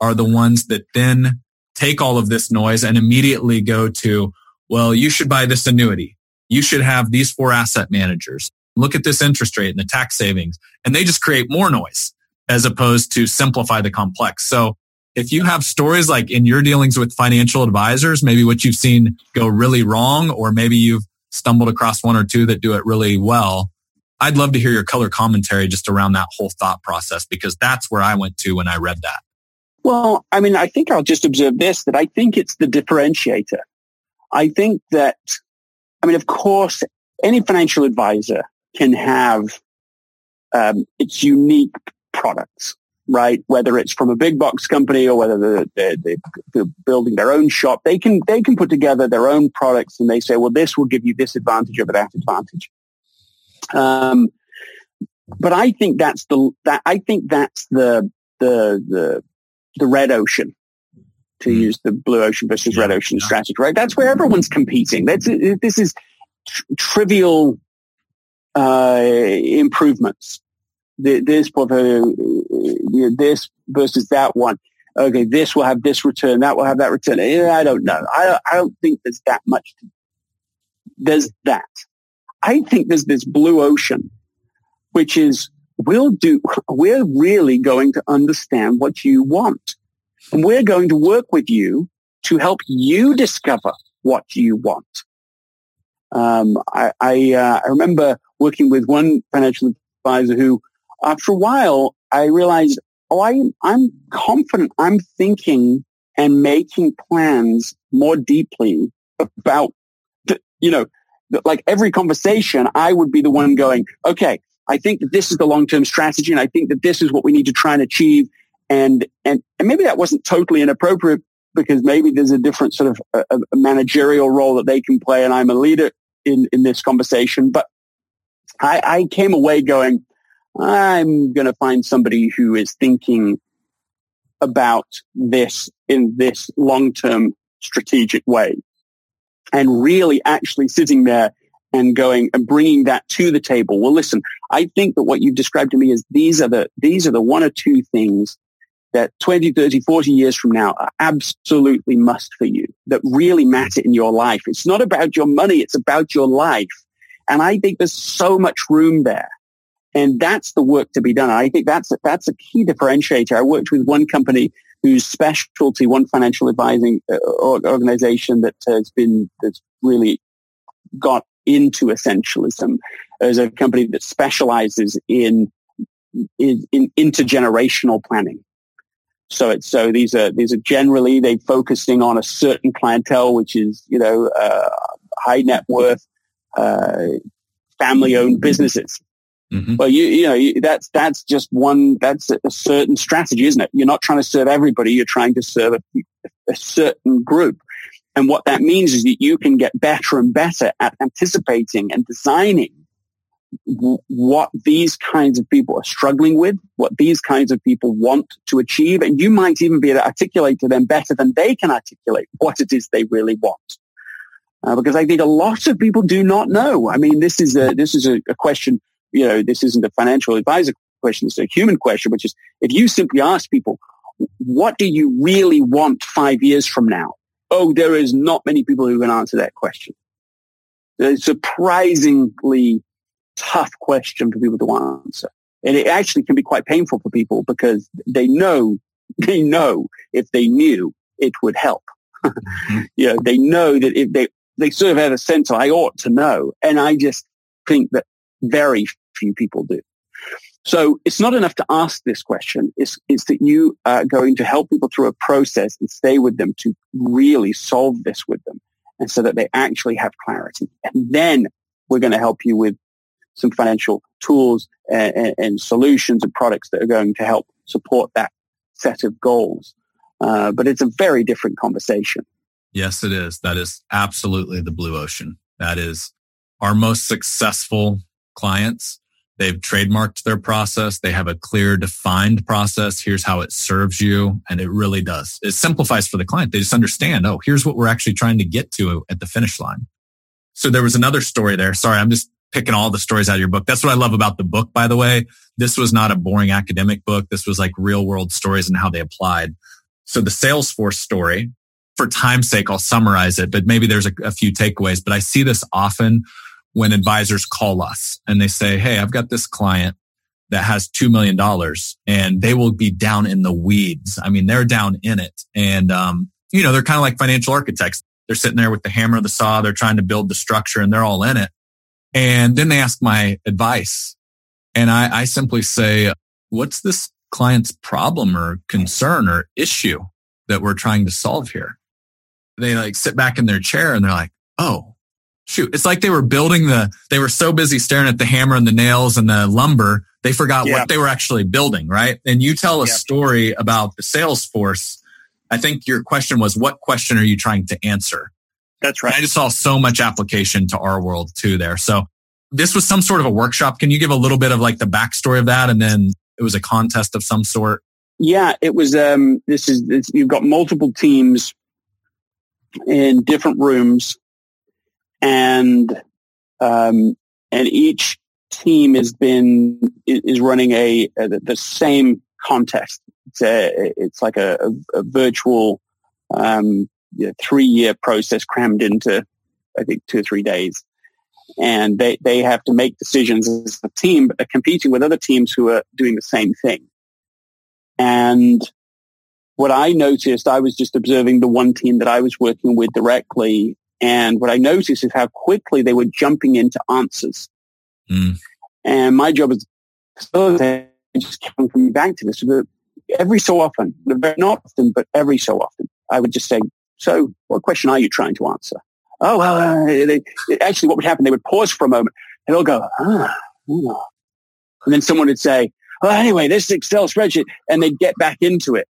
are the ones that then take all of this noise and immediately go to, well, you should buy this annuity. You should have these four asset managers look at this interest rate and the tax savings. And they just create more noise as opposed to simplify the complex. So if you have stories like in your dealings with financial advisors, maybe what you've seen go really wrong, or maybe you've stumbled across one or two that do it really well. I'd love to hear your color commentary just around that whole thought process because that's where I went to when I read that. Well, I mean, I think I'll just observe this that I think it's the differentiator. I think that, I mean, of course, any financial advisor can have um, its unique products, right? Whether it's from a big box company or whether they're, they're, they're, building their own shop, they can they can put together their own products and they say, well, this will give you this advantage over that advantage. Um, but I think that's the that I think that's the the the the red ocean to mm. use the blue ocean versus red ocean strategy, right? That's where everyone's competing. That's this is tr- trivial uh, improvements. This portfolio, this versus that one. Okay, this will have this return, that will have that return. I don't know. I, I don't think there's that much. To, there's that. I think there's this blue ocean, which is we'll do, we're really going to understand what you want. And we're going to work with you to help you discover what you want. Um, I I, uh, I remember working with one financial advisor who, after a while, I realized, oh, I I'm confident. I'm thinking and making plans more deeply about, the, you know, like every conversation, I would be the one going, okay, I think that this is the long-term strategy, and I think that this is what we need to try and achieve. And and and maybe that wasn't totally inappropriate because maybe there's a different sort of a, a managerial role that they can play, and I'm a leader in in this conversation. But I, I came away going, I'm going to find somebody who is thinking about this in this long-term strategic way and really actually sitting there and going and bringing that to the table. Well, listen, I think that what you've described to me is these are the, these are the one or two things that 20, 30, 40 years from now are absolutely must for you that really matter in your life. It's not about your money. It's about your life. And I think there's so much room there. And that's the work to be done. I think that's, that's a key differentiator. I worked with one company whose specialty, one financial advising uh, organization that has been, that's really got into essentialism as a company that specializes in, in, in intergenerational planning. So it's, so these are, these are generally, they focusing on a certain clientele, which is, you know, uh, high net worth, uh, family owned businesses. Mm-hmm. Well, you, you know, you, that's, that's just one, that's a, certain strategy, isn't it? You're not trying to serve everybody. You're trying to serve a, a certain group. And what that means is that you can get better and better at anticipating and designing what these kinds of people are struggling with, what these kinds of people want to achieve. And you might even be able to articulate to them better than they can articulate what it is they really want. Uh, because I think a lot of people do not know. I mean, this is a, this is a, a question you know, this isn't a financial advisor question. It's a human question, which is if you simply ask people, what do you really want five years from now? Oh, there is not many people who can answer that question. It's a surprisingly tough question for people to answer. And it actually can be quite painful for people because they know, they know if they knew it would help. You know, they know that if they, they sort of have a sense, of I ought to know. And I just think that very few people do. So it's not enough to ask this question. It's, it's that you are going to help people through a process and stay with them to really solve this with them and so that they actually have clarity. And then we're going to help you with some financial tools and, and, solutions and products that are going to help support that set of goals. Uh, but it's a very different conversation. Yes, it is. That is absolutely the blue ocean. That is our most successful clients They've trademarked their process. They have a clear, defined process. Here's how it serves you. And it really does. It simplifies for the client. They just understand, oh, here's what we're actually trying to get to at the finish line. So there was another story there. Sorry, I'm just picking all the stories out of your book. That's what I love about the book, by the way. This was not a boring academic book. This was like real world stories and how they applied. So the Salesforce story, for time's sake, I'll summarize it, but maybe there's a, a few takeaways. But I see this often when advisors call us and they say, Hey, I've got this client that has $2 million and they will be down in the weeds. I mean, they're down in it. And, um, you know, they're kind of like financial architects. They're sitting there with the hammer, the saw. They're trying to build the structure and they're all in it. And then they ask my advice and I, I simply say, what's this client's problem or concern or issue that we're trying to solve here? They like sit back in their chair and they're like, Oh, shoot, it's like they were building the, they were so busy staring at the hammer and the nails and the lumber, they forgot yeah. what they were actually building, right? And you tell a yeah. story about the Salesforce. I think your question was, what question are you trying to answer? That's right. And I just saw so much application to our world too there. So this was some sort of a workshop. Can you give a little bit of like the backstory of that? And then it was a contest of some sort. Yeah, it was, um, this is, this, you've got multiple teams in different rooms and um, and each team has been is running a, a the same contest. It's a, it's like a, a, virtual um, three year process crammed into I think two or three days, and they they have to make decisions as a team, competing with other teams who are doing the same thing. And what I noticed, I was just observing the one team that I was working with directly And what I noticed is how quickly they were jumping into answers. Mm. And my job as facilitator just kept coming back to this. Every so often, not often, but every so often, I would just say, so what question are you trying to answer? Oh, well, uh, they, actually what would happen, they would pause for a moment and they'll go, ah, oh. and then someone would say, well, anyway, this Excel spreadsheet, and they'd get back into it.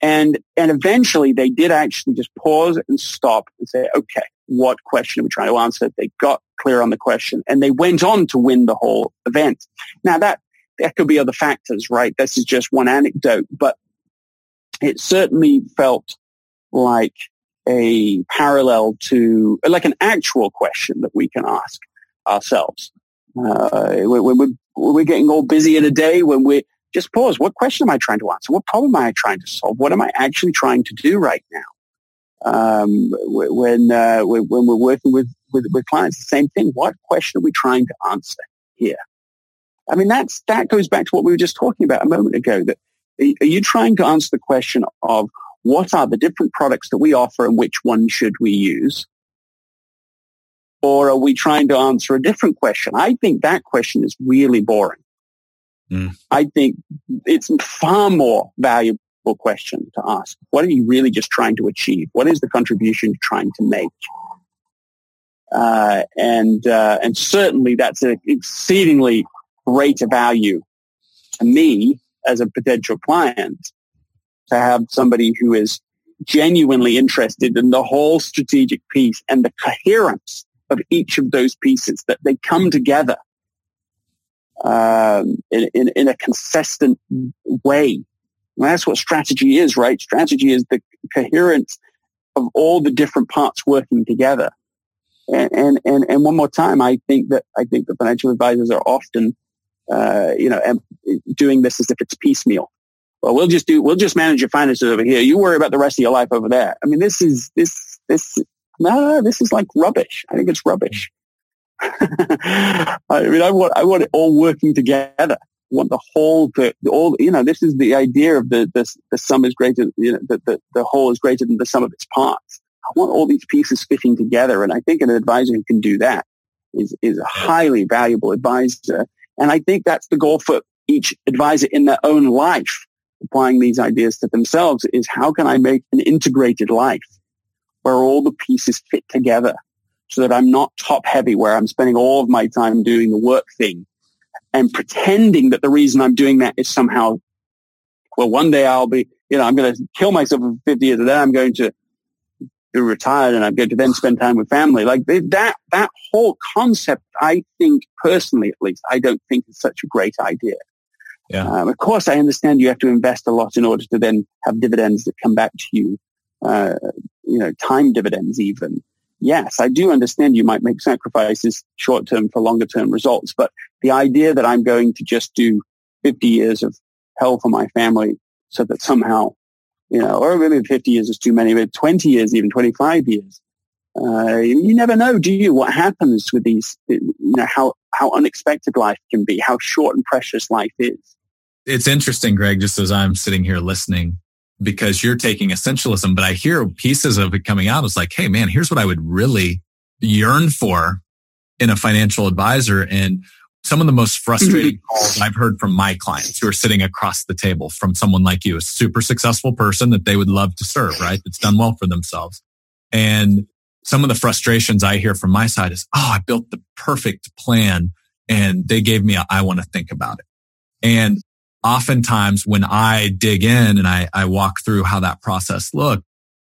And, and eventually they did actually just pause and stop and say, okay, what question are we trying to answer? They got clear on the question and they went on to win the whole event. Now that, there could be other factors, right? This is just one anecdote, but it certainly felt like a parallel to, like an actual question that we can ask ourselves. Uh, when, we're, we're getting all busy in a day, when we're just pause. What question am I trying to answer? What problem am I trying to solve? What am I actually trying to do right now? Um, when, uh, when we're working with, with, with clients, the same thing. What question are we trying to answer here? I mean, that's, that goes back to what we were just talking about a moment ago. That are you trying to answer the question of what are the different products that we offer and which one should we use? Or are we trying to answer a different question? I think that question is really boring. Mm. I think it's far more valuable question to ask. What are you really just trying to achieve? What is the contribution you're trying to make? Uh, and uh, and certainly that's an exceedingly great value to me as a potential client to have somebody who is genuinely interested in the whole strategic piece and the coherence of each of those pieces that they come together um, in, in, in, a consistent way. And that's what strategy is, right? Strategy is the coherence of all the different parts working together. And, and, and, and one more time, I think that, I think the financial advisors are often, uh, you know, doing this as if it's piecemeal. Well, we'll just do, we'll just manage your finances over here. You worry about the rest of your life over there. I mean, this is, this, this, no, this is like rubbish. I think it's rubbish. I mean, I want, I want it all working together. I want the whole, the, the, all, you know, this is the idea of the, the, the sum is greater, you know, the, the, the whole is greater than the sum of its parts. I want all these pieces fitting together. And I think an advisor who can do that is, is a highly valuable advisor. And I think that's the goal for each advisor in their own life. Applying these ideas to themselves is how can I make an integrated life where all the pieces fit together so that I'm not top heavy where I'm spending all of my time doing the work thing and pretending that the reason I'm doing that is somehow, well, one day I'll be, you know, I'm going to kill myself for 50 years and then I'm going to be retired and I'm going to then spend time with family. Like that, that whole concept, I think personally, at least, I don't think is such a great idea. Yeah. Um, of course, I understand you have to invest a lot in order to then have dividends that come back to you, uh, you know, time dividends even yes, I do understand you might make sacrifices short term for longer term results, but the idea that I'm going to just do 50 years of hell for my family so that somehow, you know, or maybe 50 years is too many, but 20 years, even 25 years. Uh, you never know, do you? What happens with these, you know, how, how unexpected life can be, how short and precious life is. It's interesting, Greg, just as I'm sitting here listening, because you're taking essentialism, but I hear pieces of it coming out. It's like, Hey man, here's what I would really yearn for in a financial advisor. And some of the most frustrating mm-hmm. calls I've heard from my clients who are sitting across the table from someone like you, a super successful person that they would love to serve, right? That's done well for themselves. And some of the frustrations I hear from my side is, Oh, I built the perfect plan and they gave me a, I want to think about it. And oftentimes when I dig in and I, I walk through how that process looked,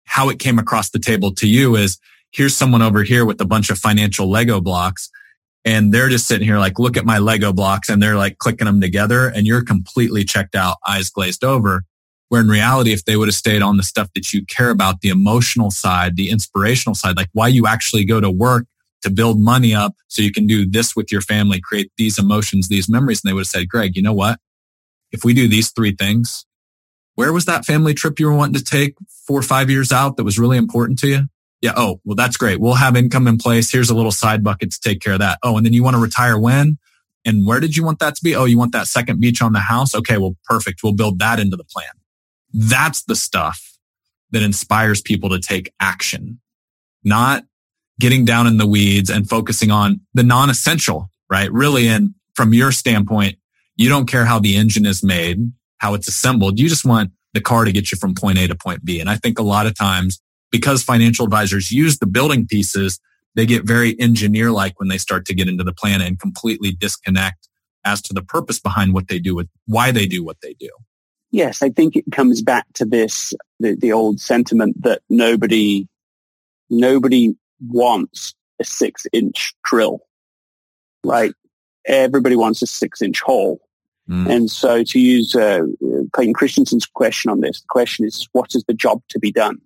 how it came across the table to you is here's someone over here with a bunch of financial Lego blocks and they're just sitting here like, look at my Lego blocks and they're like clicking them together and you're completely checked out, eyes glazed over. Where in reality, if they would have stayed on the stuff that you care about, the emotional side, the inspirational side, like why you actually go to work to build money up so you can do this with your family, create these emotions, these memories. And they would have said, Greg, you know what? If we do these three things, where was that family trip you were wanting to take four or five years out that was really important to you? Yeah. Oh, well, that's great. We'll have income in place. Here's a little side bucket to take care of that. Oh, and then you want to retire when? And where did you want that to be? Oh, you want that second beach on the house? Okay. Well, perfect. We'll build that into the plan. That's the stuff that inspires people to take action, not getting down in the weeds and focusing on the non-essential, right? Really, and from your standpoint, you don't care how the engine is made, how it's assembled. You just want the car to get you from point A to point B. And I think a lot of times because financial advisors use the building pieces, they get very engineer like when they start to get into the plan and completely disconnect as to the purpose behind what they do with why they do what they do. Yes, I think it comes back to this the, the old sentiment that nobody nobody wants a six inch drill. Right? Everybody wants a six inch hole. Mm. And so to use uh, Clayton Christensen's question on this, the question is, what is the job to be done?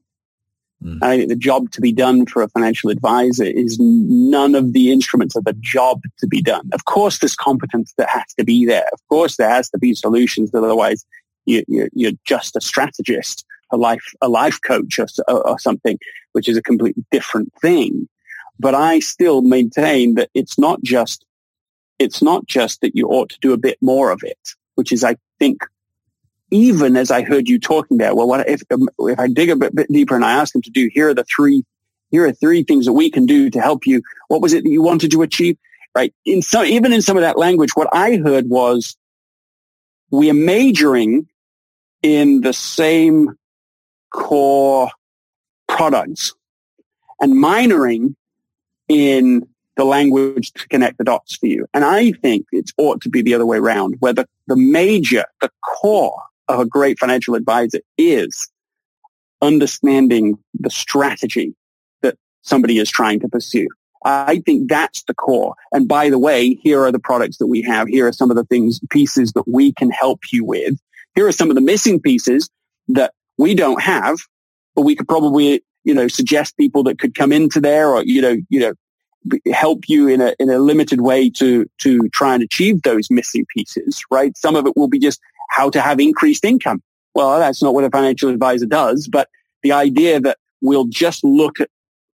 Mm. I think the job to be done for a financial advisor is none of the instruments of the job to be done. Of course, there's competence that has to be there. Of course, there has to be solutions. Otherwise, you, are just a strategist, a life, a life coach or, or something, which is a completely different thing. But I still maintain that it's not just, it's not just that you ought to do a bit more of it, which is, I think, even as I heard you talking there, well, what if, um, if I dig a bit, bit deeper and I ask them to do, here are the three, here are three things that we can do to help you. What was it that you wanted to achieve? Right. In some, even in some of that language, what I heard was we are majoring in the same core products and minoring in the language to connect the dots for you. And I think it ought to be the other way around, where the, the major, the core of a great financial advisor is understanding the strategy that somebody is trying to pursue. I think that's the core. And by the way, here are the products that we have. Here are some of the things, pieces that we can help you with. Here are some of the missing pieces that we don't have, but we could probably, you know, suggest people that could come into there or, you know, you know, help you in a, in a limited way to, to try and achieve those missing pieces, right? Some of it will be just how to have increased income. Well, that's not what a financial advisor does, but the idea that we'll just look at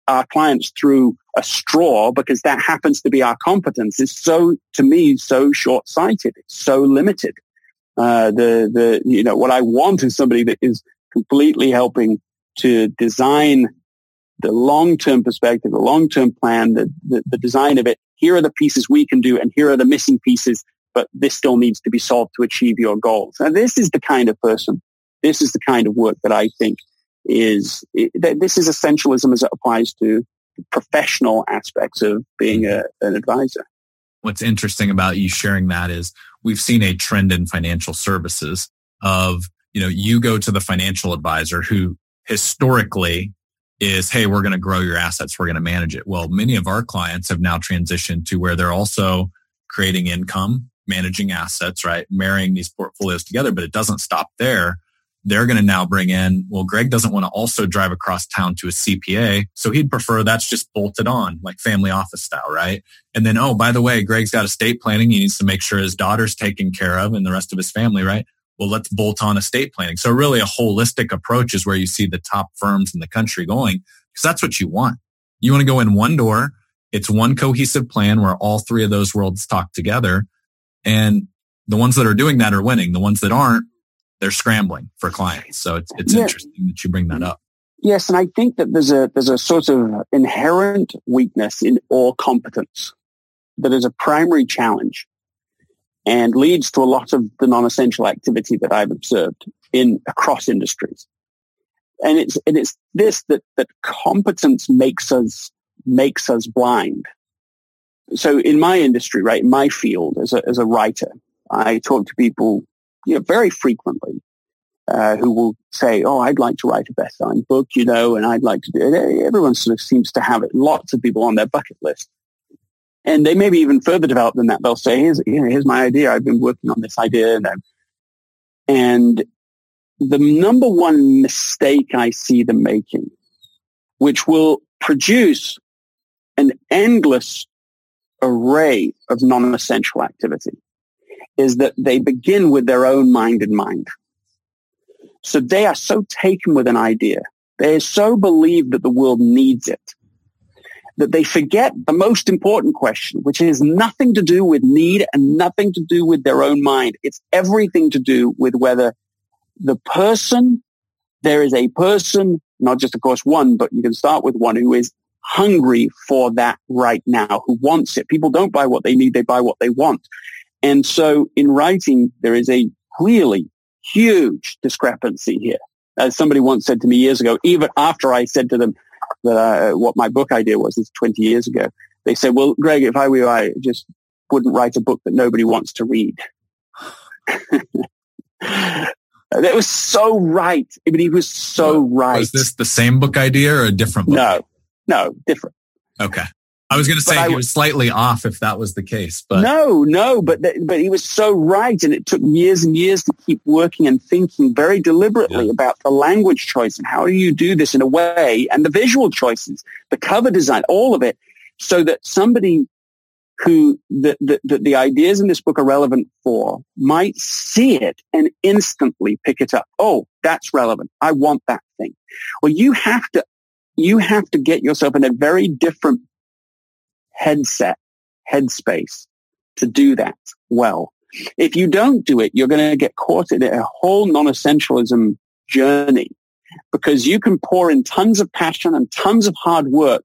our clients through a straw because that happens to be our competence is so, to me, so short-sighted. It's so limited. Uh, the, the, you know, what I want is somebody that is completely helping to design the long-term perspective, the long-term plan, the, the, the design of it. Here are the pieces we can do and here are the missing pieces but this still needs to be solved to achieve your goals. And this is the kind of person, this is the kind of work that I think is, this is essentialism as it applies to professional aspects of being a, an advisor. What's interesting about you sharing that is we've seen a trend in financial services of, you know, you go to the financial advisor who historically is, hey, we're going to grow your assets, we're going to manage it. Well, many of our clients have now transitioned to where they're also creating income managing assets, right? Marrying these portfolios together, but it doesn't stop there. They're going to now bring in, well, Greg doesn't want to also drive across town to a CPA. So he'd prefer that's just bolted on, like family office style, right? And then, oh, by the way, Greg's got estate planning. He needs to make sure his daughter's taken care of and the rest of his family, right? Well, let's bolt on estate planning. So really a holistic approach is where you see the top firms in the country going because that's what you want. You want to go in one door. It's one cohesive plan where all three of those worlds talk together and the ones that are doing that are winning. The ones that aren't, they're scrambling for clients. So it's, it's yeah. interesting that you bring that up. Yes. And I think that there's a, there's a sort of inherent weakness in all competence that is a primary challenge and leads to a lot of the non-essential activity that I've observed in across industries. And it's, and it's this that, that competence makes us, makes us blind so in my industry, right, in my field as a, as a writer, I talk to people, you know, very frequently, uh, who will say, "Oh, I'd like to write a best-selling book," you know, and I'd like to do it. Everyone sort of seems to have it. Lots of people on their bucket list, and they maybe even further develop than that. They'll say, "Here's, you know, here's my idea. I've been working on this idea," and, and the number one mistake I see them making, which will produce an endless array of non-essential activity is that they begin with their own mind in mind. So they are so taken with an idea. They are so believe that the world needs it that they forget the most important question, which has nothing to do with need and nothing to do with their own mind. It's everything to do with whether the person, there is a person, not just of course one, but you can start with one who is hungry for that right now, who wants it. People don't buy what they need, they buy what they want. And so in writing, there is a really huge discrepancy here. As somebody once said to me years ago, even after I said to them that uh, what my book idea was, is 20 years ago, they said, well, Greg, if I were you, I just wouldn't write a book that nobody wants to read. that was so right. I mean, he was so right. Was this the same book idea or a different book? No, no, different. Okay. I was going to say I, he was slightly off if that was the case, but no, no, but but he was so right, and it took years and years to keep working and thinking very deliberately yeah. about the language choice and how do you do this in a way, and the visual choices, the cover design, all of it, so that somebody who the, the, the, the ideas in this book are relevant for might see it and instantly pick it up. Oh, that's relevant. I want that thing. Well, you have to you have to get yourself in a very different headset, headspace to do that well. If you don't do it, you're going to get caught in a whole non-essentialism journey because you can pour in tons of passion and tons of hard work,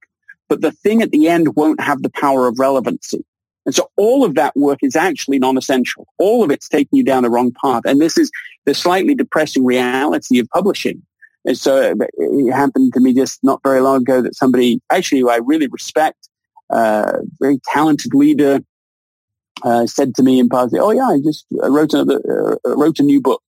but the thing at the end won't have the power of relevancy. And so all of that work is actually non-essential. All of it's taking you down the wrong path. And this is the slightly depressing reality of publishing. And so it happened to me just not very long ago that somebody, actually who I really respect, uh, very talented leader, uh, said to me in passing, "Oh yeah, I just wrote another, uh, wrote a new book.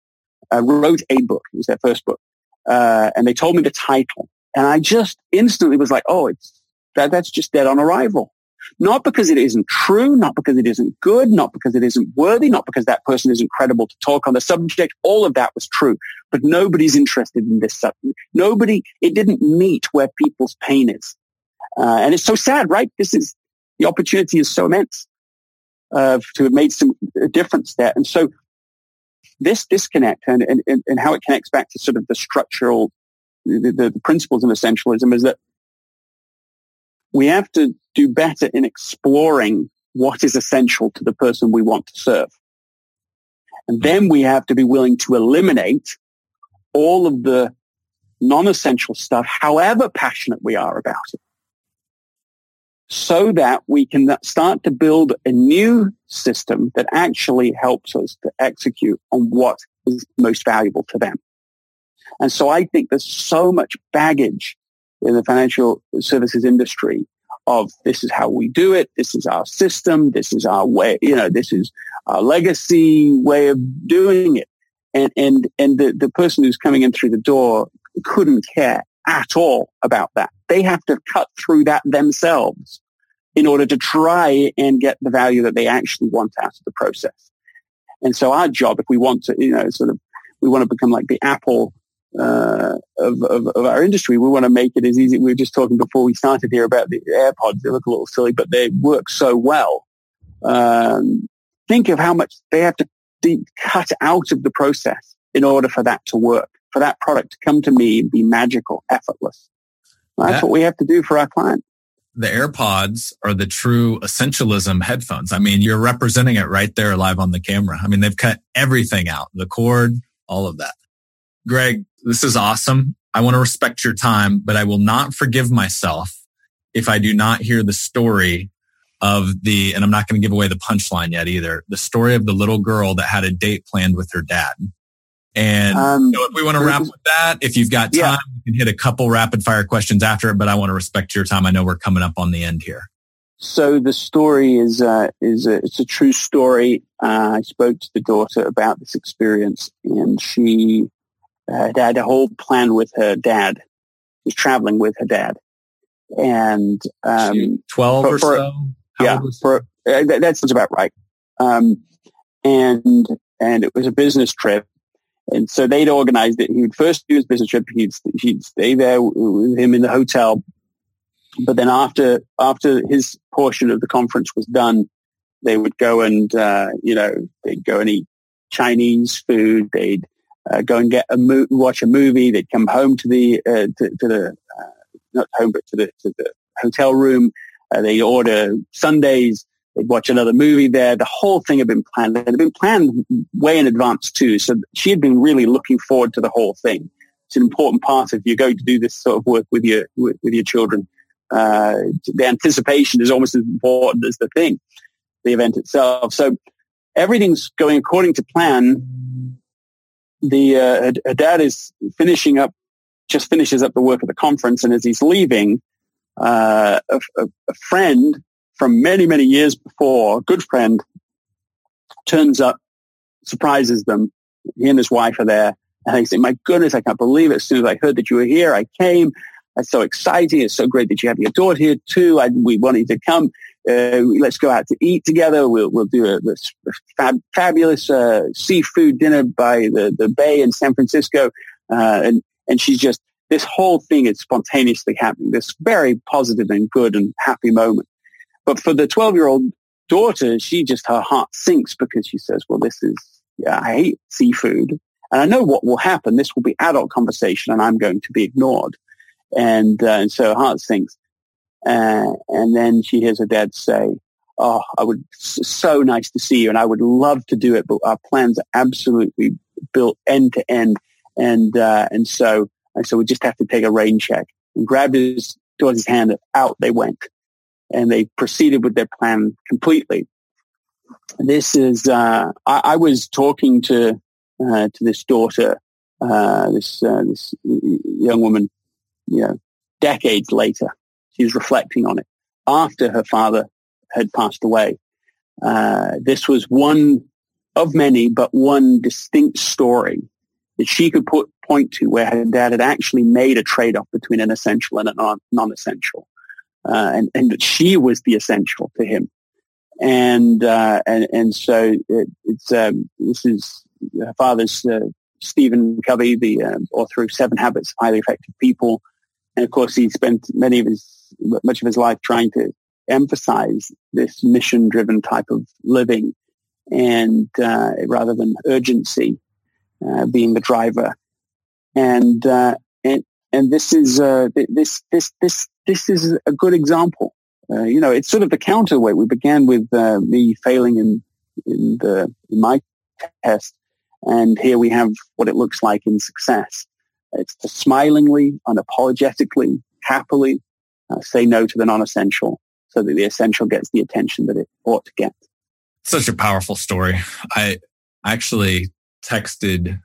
I wrote a book. It was their first book, uh, and they told me the title, and I just instantly was like, "Oh, it's that, that's just dead on arrival." Not because it isn't true, not because it isn't good, not because it isn't worthy, not because that person isn't credible to talk on the subject. All of that was true, but nobody's interested in this subject. Nobody, it didn't meet where people's pain is. Uh, and it's so sad, right? This is, the opportunity is so immense, uh, to have made some difference there. And so this disconnect and, and, and how it connects back to sort of the structural, the, the, the principles of essentialism is that we have to do better in exploring what is essential to the person we want to serve. And then we have to be willing to eliminate all of the non-essential stuff, however passionate we are about it, so that we can start to build a new system that actually helps us to execute on what is most valuable to them. And so I think there's so much baggage in the financial services industry of this is how we do it. This is our system. This is our way, you know, this is our legacy way of doing it. And, and, and the, the person who's coming in through the door couldn't care at all about that. They have to cut through that themselves in order to try and get the value that they actually want out of the process. And so our job, if we want to, you know, sort of, we want to become like the Apple uh, of, of, of, our industry. We want to make it as easy. We were just talking before we started here about the AirPods. They look a little silly, but they work so well. Um, think of how much they have to de- cut out of the process in order for that to work, for that product to come to me and be magical, effortless. That's that, what we have to do for our client. The AirPods are the true essentialism headphones. I mean, you're representing it right there live on the camera. I mean, they've cut everything out, the cord, all of that. Greg, this is awesome. I want to respect your time, but I will not forgive myself if I do not hear the story of the, and I'm not going to give away the punchline yet either, the story of the little girl that had a date planned with her dad. And um, if we want to wrap with that, if you've got time, yeah. you can hit a couple rapid fire questions after it, but I want to respect your time. I know we're coming up on the end here. So the story is uh, is a, it's a true story. Uh, I spoke to the daughter about this experience, and she uh, had a whole plan with her dad. She was traveling with her dad, and um, twelve for, or for, so. How yeah, for, uh, that, that, sounds about right. Um, and and it was a business trip, and so they'd organized it. He would first do his business trip. He'd he'd stay there with him in the hotel, but then after after his portion of the conference was done, they would go and uh, you know they'd go and eat Chinese food. They'd uh, go and get a mo- watch a movie. They'd come home to the uh, to, to, the uh, not home but to the to the hotel room. Uh, they order sundaes. They'd watch another movie there. The whole thing had been planned. It had been planned way in advance too. So she had been really looking forward to the whole thing. It's an important part of you're going to do this sort of work with your with, with your children. uh, the anticipation is almost as important as the thing, the event itself. So everything's going according to plan. The uh, her, dad is finishing up, just finishes up the work at the conference, and as he's leaving, uh, a, a friend from many many years before, a good friend, turns up, surprises them. He and his wife are there. And I say, my goodness, I can't believe it. As soon as I heard that you were here, I came. It's so exciting. It's so great that you have your daughter here too. I, we wanted to come. Uh, let's go out to eat together. We'll, we'll do a, fab, fabulous uh, seafood dinner by the, the bay in San Francisco. Uh, and, and she's just, this whole thing is spontaneously happening, this very positive and good and happy moment. But for the 12 year old daughter, she just, her heart sinks because she says, well, this is, yeah, I hate seafood. And I know what will happen. This will be adult conversation and I'm going to be ignored. And, uh, and so her heart sinks. Uh, and then she hears her dad say, Oh, I would, so nice to see you. And I would love to do it, but our plans are absolutely built end to end. And, uh, and so, and so we just have to take a rain check and grabbed his daughter's hand. Out they went and they proceeded with their plan completely. This is, uh, I, I, was talking to, uh, to this daughter, uh, this, uh, this young woman, you know, decades later. She was reflecting on it after her father had passed away. Uh, this was one of many, but one distinct story that she could put point to where her dad had actually made a trade-off between an essential and a non-essential uh, and, and that she was the essential to him. And, uh, and, and so it, it's, um, this is her father's, uh, Stephen Covey, the uh, author of Seven Habits of Highly Effective People. And of course, he spent many of his, much of his life trying to emphasize this mission driven type of living and, uh, rather than urgency, uh, being the driver. And, uh, and, and this is, uh, this, this, this this is a good example. Uh, you know, it's sort of the counterweight. We began with uh, me failing in in the in my test, and here we have what it looks like in success. It's to smilingly, unapologetically, happily uh, say no to the non-essential, so that the essential gets the attention that it ought to get. Such a powerful story. I actually texted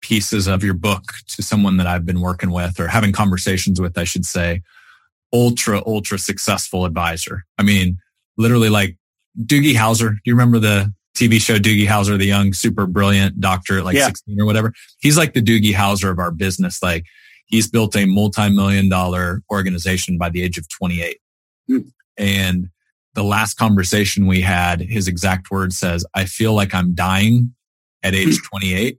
pieces of your book to someone that I've been working with or having conversations with, I should say, ultra, ultra successful advisor. I mean, literally like Doogie Howser. Do you remember the TV show Doogie Howser, the young, super brilliant doctor at like yeah. 16 or whatever? He's like the Doogie Howser of our business. Like he's built a multi-million dollar organization by the age of 28. Mm. And the last conversation we had, his exact word says, I feel like I'm dying at age hmm. 28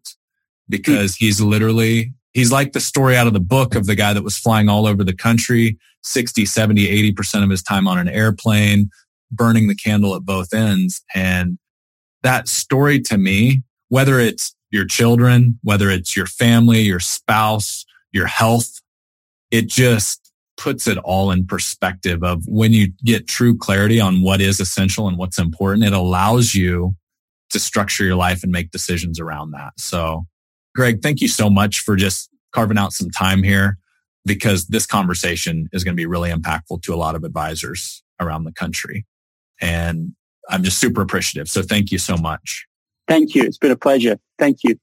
because he's literally he's like the story out of the book of the guy that was flying all over the country 60 70 80% of his time on an airplane burning the candle at both ends. And that story to me whether it's your children whether it's your family your spouse your health it just puts it all in perspective of when you get true clarity on what is essential and what's important it allows you to structure your life and make decisions around that. So Greg, thank you so much for just carving out some time here because this conversation is going to be really impactful to a lot of advisors around the country. And I'm just super appreciative. So thank you so much. Thank you. It's been a pleasure. Thank you.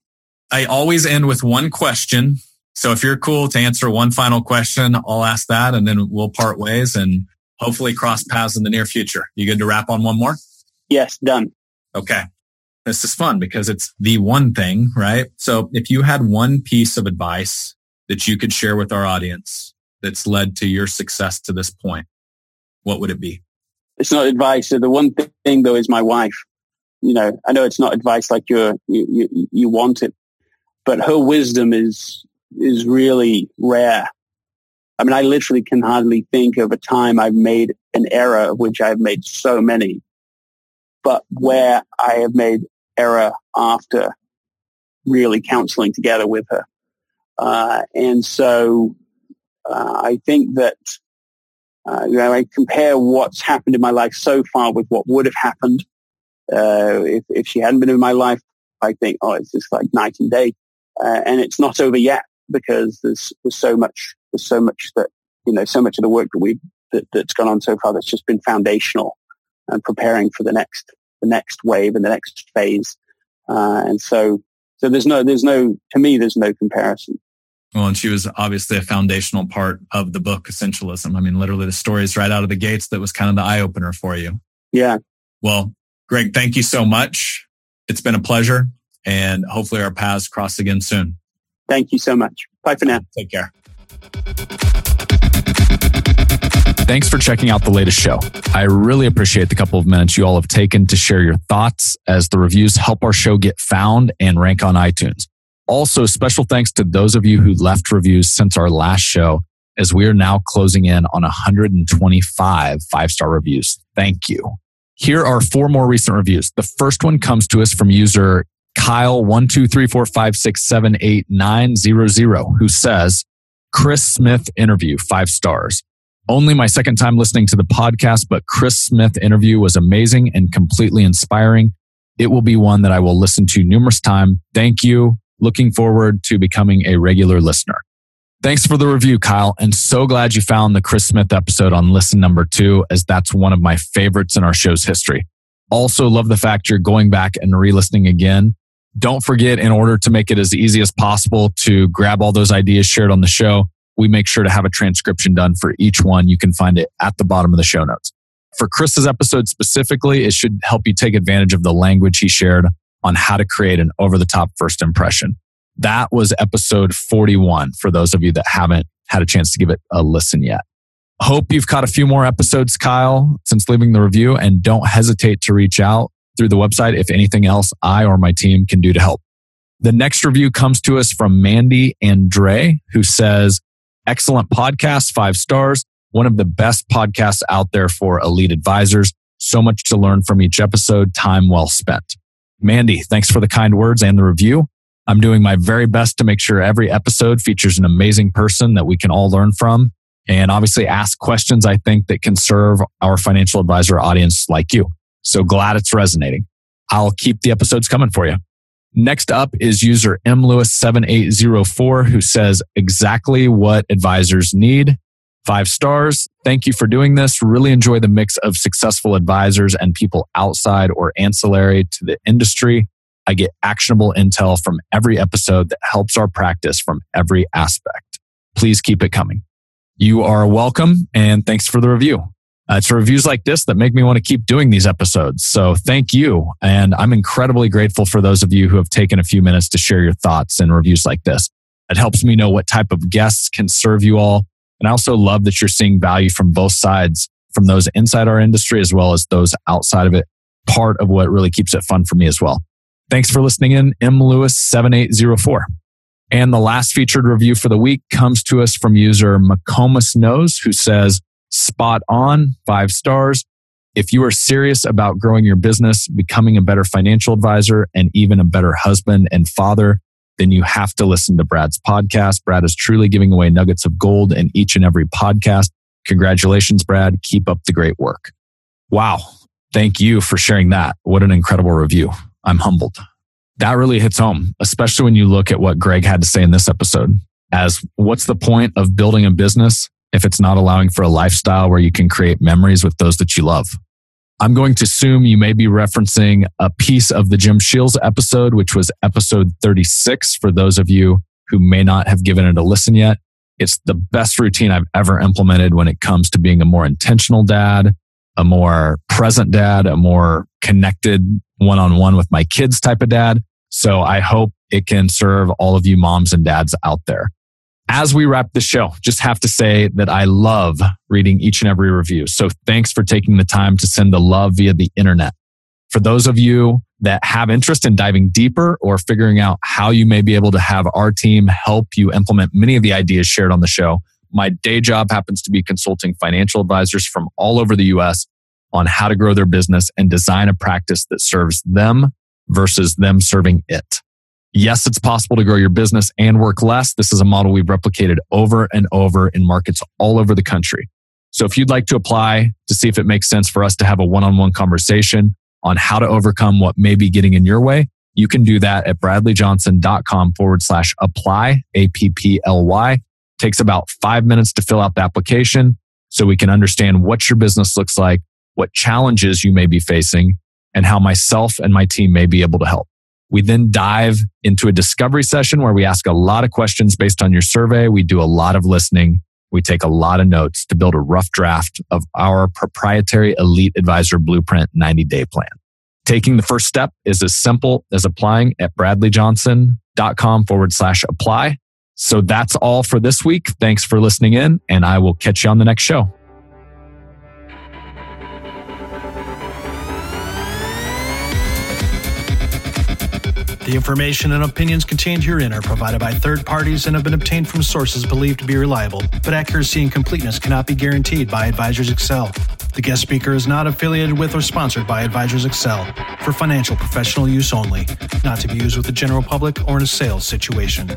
I always end with one question. So if you're cool to answer one final question, I'll ask that and then we'll part ways and hopefully cross paths in the near future. You good to wrap on one more? Yes, done. Okay. This is fun because it's the one thing, right? So if you had one piece of advice that you could share with our audience that's led to your success to this point, what would it be? It's not advice. The one thing though is my wife. You know, I know it's not advice like you're, you, you, you want it, but her wisdom is, is really rare. I mean, I literally can hardly think of a time I've made an error, of which I've made so many, but where I have made error after really counseling together with her. Uh, and so uh, I think that uh, you know, I compare what's happened in my life so far with what would have happened uh, if, if she hadn't been in my life. I think, oh, it's just like night and day, uh, and it's not over yet because there's there's so much there's so much that you know so much of the work that we've that, that's gone on so far that's just been foundational and preparing for the next the next wave and the next phase. Uh, and so so there's no there's no to me there's no comparison. Well, and she was obviously a foundational part of the book Essentialism. I mean, literally the stories right out of the gates that was kind of the eye opener for you. Yeah. Well, Greg, thank you so much. It's been a pleasure and hopefully our paths cross again soon. Thank you so much. Bye for now. Take care. Thanks for checking out the latest show. I really appreciate the couple of minutes you all have taken to share your thoughts as the reviews help our show get found and rank on iTunes. Also, special thanks to those of you who left reviews since our last show, as we are now closing in on 125 five star reviews. Thank you. Here are four more recent reviews. The first one comes to us from user Kyle one two three four five six seven eight nine zero zero, who says, Chris Smith interview, five stars. Only my second time listening to the podcast, but Chris Smith interview was amazing and completely inspiring. It will be one that I will listen to numerous times. Thank you. Looking forward to becoming a regular listener. Thanks for the review, Kyle, and so glad you found the Chris Smith episode on listen number two, as that's one of my favorites in our show's history. Also love the fact you're going back and re-listening again. Don't forget, in order to make it as easy as possible to grab all those ideas shared on the show, we make sure to have a transcription done for each one. You can find it at the bottom of the show notes. For Chris's episode specifically, it should help you take advantage of the language he shared on how to create an over the top first impression. That was episode 41 for those of you that haven't had a chance to give it a listen yet. Hope you've caught a few more episodes, Kyle, since leaving the review, and don't hesitate to reach out through the website if anything else I or my team can do to help. The next review comes to us from Mandy and Andre, who says, Excellent podcast, five stars. One of the best podcasts out there for elite advisors. So much to learn from each episode. Time well spent. Mandy, thanks for the kind words and the review. I'm doing my very best to make sure every episode features an amazing person that we can all learn from and obviously ask questions I think that can serve our financial advisor audience like you. So glad it's resonating. I'll keep the episodes coming for you. Next up is user mlewis7804 who says exactly what advisors need. Five stars. Thank you for doing this. Really enjoy the mix of successful advisors and people outside or ancillary to the industry. I get actionable intel from every episode that helps our practice from every aspect. Please keep it coming. You are welcome and thanks for the review. Uh, it's reviews like this that make me want to keep doing these episodes. So thank you. And I'm incredibly grateful for those of you who have taken a few minutes to share your thoughts and reviews like this. It helps me know what type of guests can serve you all. And I also love that you're seeing value from both sides, from those inside our industry as well as those outside of it. Part of what really keeps it fun for me as well. Thanks for listening in, M. Lewis 7804. And the last featured review for the week comes to us from user McComas Knows, who says, spot on, five stars. If you are serious about growing your business, becoming a better financial advisor, and even a better husband and father, then you have to listen to Brad's podcast. Brad is truly giving away nuggets of gold in each and every podcast. Congratulations, Brad. Keep up the great work. Wow. Thank you for sharing that. What an incredible review. I'm humbled. That really hits home, especially when you look at what Greg had to say in this episode as what's the point of building a business if it's not allowing for a lifestyle where you can create memories with those that you love. I'm going to assume you may be referencing a piece of the Jim Shields episode, which was episode 36 for those of you who may not have given it a listen yet. It's the best routine I've ever implemented when it comes to being a more intentional dad, a more present dad, a more connected one on one with my kids type of dad. So I hope it can serve all of you moms and dads out there. As we wrap the show, just have to say that I love reading each and every review. So thanks for taking the time to send the love via the internet. For those of you that have interest in diving deeper or figuring out how you may be able to have our team help you implement many of the ideas shared on the show, my day job happens to be consulting financial advisors from all over the US on how to grow their business and design a practice that serves them versus them serving it. Yes, it's possible to grow your business and work less. This is a model we've replicated over and over in markets all over the country. So if you'd like to apply to see if it makes sense for us to have a one-on-one conversation on how to overcome what may be getting in your way, you can do that at bradleyjohnson.com forward slash apply, A-P-P-L-Y. Takes about five minutes to fill out the application. so we can understand what your business looks like, what challenges you may be facing, and how myself and my team may be able to help. We then dive into a discovery session where we ask a lot of questions based on your survey. We do a lot of listening. We take a lot of notes to build a rough draft of our proprietary Elite Advisor Blueprint 90 day plan. Taking the first step is as simple as applying at bradleyjohnson.com forward slash apply. So that's all for this week. Thanks for listening in, and I will catch you on the next show. The information and opinions contained herein are provided by third parties and have been obtained from sources believed to be reliable, but accuracy and completeness cannot be guaranteed by Advisors Excel. The guest speaker is not affiliated with or sponsored by Advisors Excel for financial professional use only, not to be used with the general public or in a sales situation.